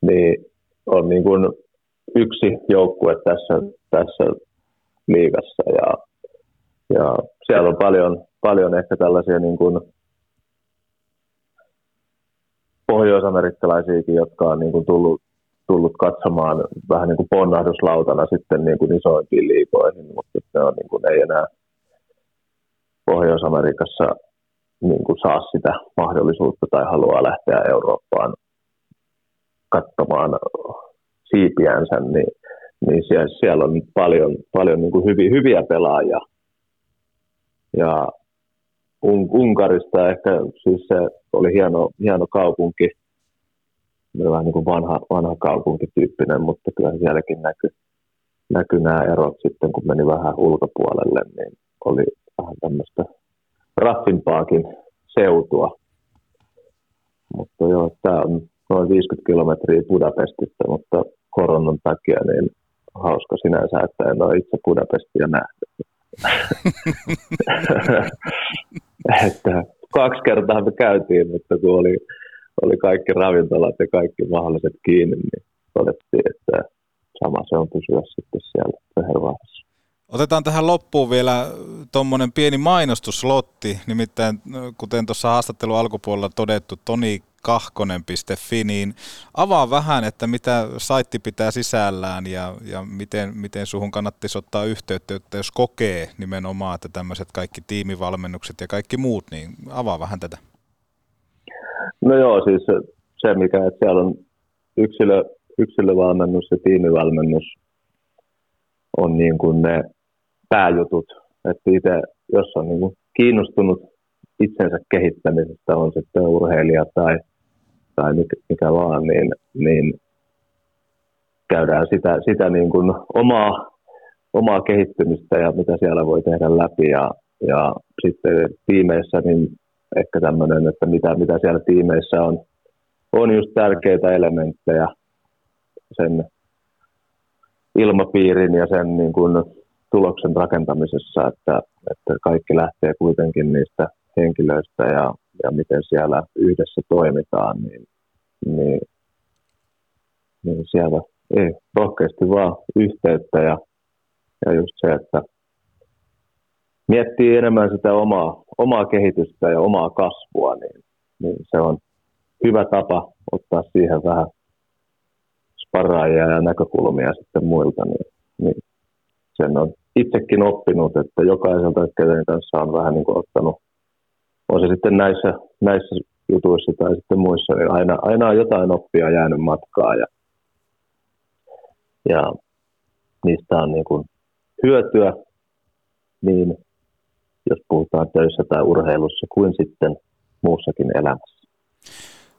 Niin on niin kuin yksi joukkue tässä, tässä liigassa ja, ja siellä on paljon, paljon ehkä tällaisia niin kuin pohjoisamerikkalaisiakin, jotka on niin kuin tullut, tullut katsomaan vähän niin kuin ponnahduslautana sitten niin kuin isoimpiin liikoihin, mutta ne on niin kuin, ei enää Pohjois-Amerikassa niin kuin saa sitä mahdollisuutta tai haluaa lähteä Eurooppaan katsomaan siipiänsä, niin, niin siellä, siellä on paljon, paljon niin kuin hyviä, hyviä pelaajia. Ja Un- Unkarista ehkä siis se oli hieno, hieno kaupunki, vähän niin kuin vanha, vanha kaupunkityyppinen, mutta kyllä sielläkin näkyi, näky nämä erot sitten, kun meni vähän ulkopuolelle, niin oli vähän tämmöistä raffimpaakin seutua. Mutta joo, tämä on noin 50 kilometriä Budapestista, mutta koronan takia niin hauska sinänsä, että en ole itse Budapestia nähnyt. että kaksi kertaa me käytiin, mutta kun oli, oli kaikki ravintolat ja kaikki mahdolliset kiinni, niin todettiin, että sama se on pysyä sitten siellä Fehervaarassa. Otetaan tähän loppuun vielä tuommoinen pieni mainostuslotti, nimittäin kuten tuossa haastattelun alkupuolella todettu, Toni kahkonen.fi, niin avaa vähän, että mitä saitti pitää sisällään ja, ja miten, miten suhun kannattaisi ottaa yhteyttä, että jos kokee nimenomaan, että tämmöiset kaikki tiimivalmennukset ja kaikki muut, niin avaa vähän tätä. No joo, siis se mikä, että siellä on yksilö, yksilövalmennus ja tiimivalmennus on niin kuin ne pääjutut, että itse, jos on niin kuin kiinnostunut itsensä kehittämisestä, on sitten urheilija tai tai mikä, vaan, niin, niin käydään sitä, sitä niin kuin omaa, omaa kehittymistä ja mitä siellä voi tehdä läpi. Ja, ja sitten tiimeissä niin ehkä tämmöinen, että mitä, mitä siellä tiimeissä on, on just tärkeitä elementtejä sen ilmapiirin ja sen niin kuin tuloksen rakentamisessa, että, että kaikki lähtee kuitenkin niistä henkilöistä ja ja miten siellä yhdessä toimitaan, niin, niin, niin siellä ei rohkeasti vaan yhteyttä ja, ja just se, että miettii enemmän sitä omaa, omaa kehitystä ja omaa kasvua, niin, niin se on hyvä tapa ottaa siihen vähän sparraajia ja näkökulmia sitten muilta, niin, niin sen on itsekin oppinut, että jokaiselta, kenen kanssa on vähän niin kuin ottanut on se sitten näissä, näissä jutuissa tai sitten muissa, niin aina, aina on jotain oppia jäänyt matkaa ja, ja niistä on niin kuin hyötyä niin jos puhutaan töissä tai urheilussa kuin sitten muussakin elämässä.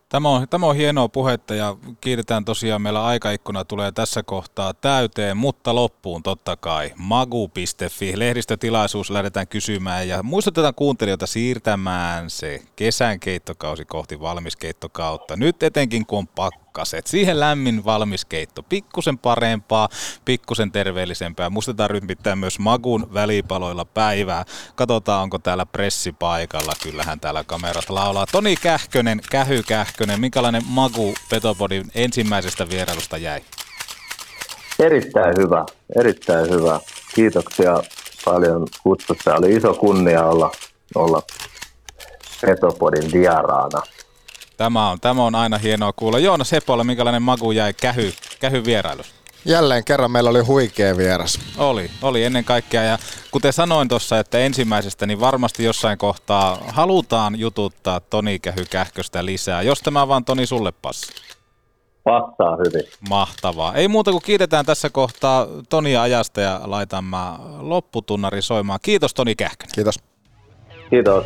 Tämä on, tämä on hienoa puhetta ja kiitetään tosiaan. Meillä aikaikkuna tulee tässä kohtaa täyteen, mutta loppuun totta kai. Magu.fi, lehdistötilaisuus lähdetään kysymään ja muistutetaan kuuntelijoita siirtämään se kesän keittokausi kohti valmiskeittokautta. Nyt etenkin kun on pakkaset. Siihen lämmin valmiskeitto. Pikkusen parempaa, pikkusen terveellisempää. Muistetaan rytmittää myös Magun välipaloilla päivää. Katsotaan, onko täällä pressi paikalla. Kyllähän täällä kamerat laulaa. Toni Kähkönen, Kähy Kähkönen, minkälainen Magu Petopodin ensimmäisestä vierailusta jäi? Erittäin hyvä, erittäin hyvä. Kiitoksia paljon kutsusta. Oli iso kunnia olla, olla Petopodin diaraana. Tämä on, tämä on aina hienoa kuulla. Joona Sepola, minkälainen magu jäi kähy, kähy vierailussa? Jälleen kerran meillä oli huikea vieras. Oli, oli ennen kaikkea. Ja kuten sanoin tuossa, että ensimmäisestä, niin varmasti jossain kohtaa halutaan jututtaa Toni Kähy Kähköstä lisää. Jos tämä vaan Toni sulle passi. Passaa hyvin. Mahtavaa. Ei muuta kuin kiitetään tässä kohtaa Tonia ajasta ja laitamme lopputunnari soimaan. Kiitos Toni Kähkönen. Kiitos. Kiitos.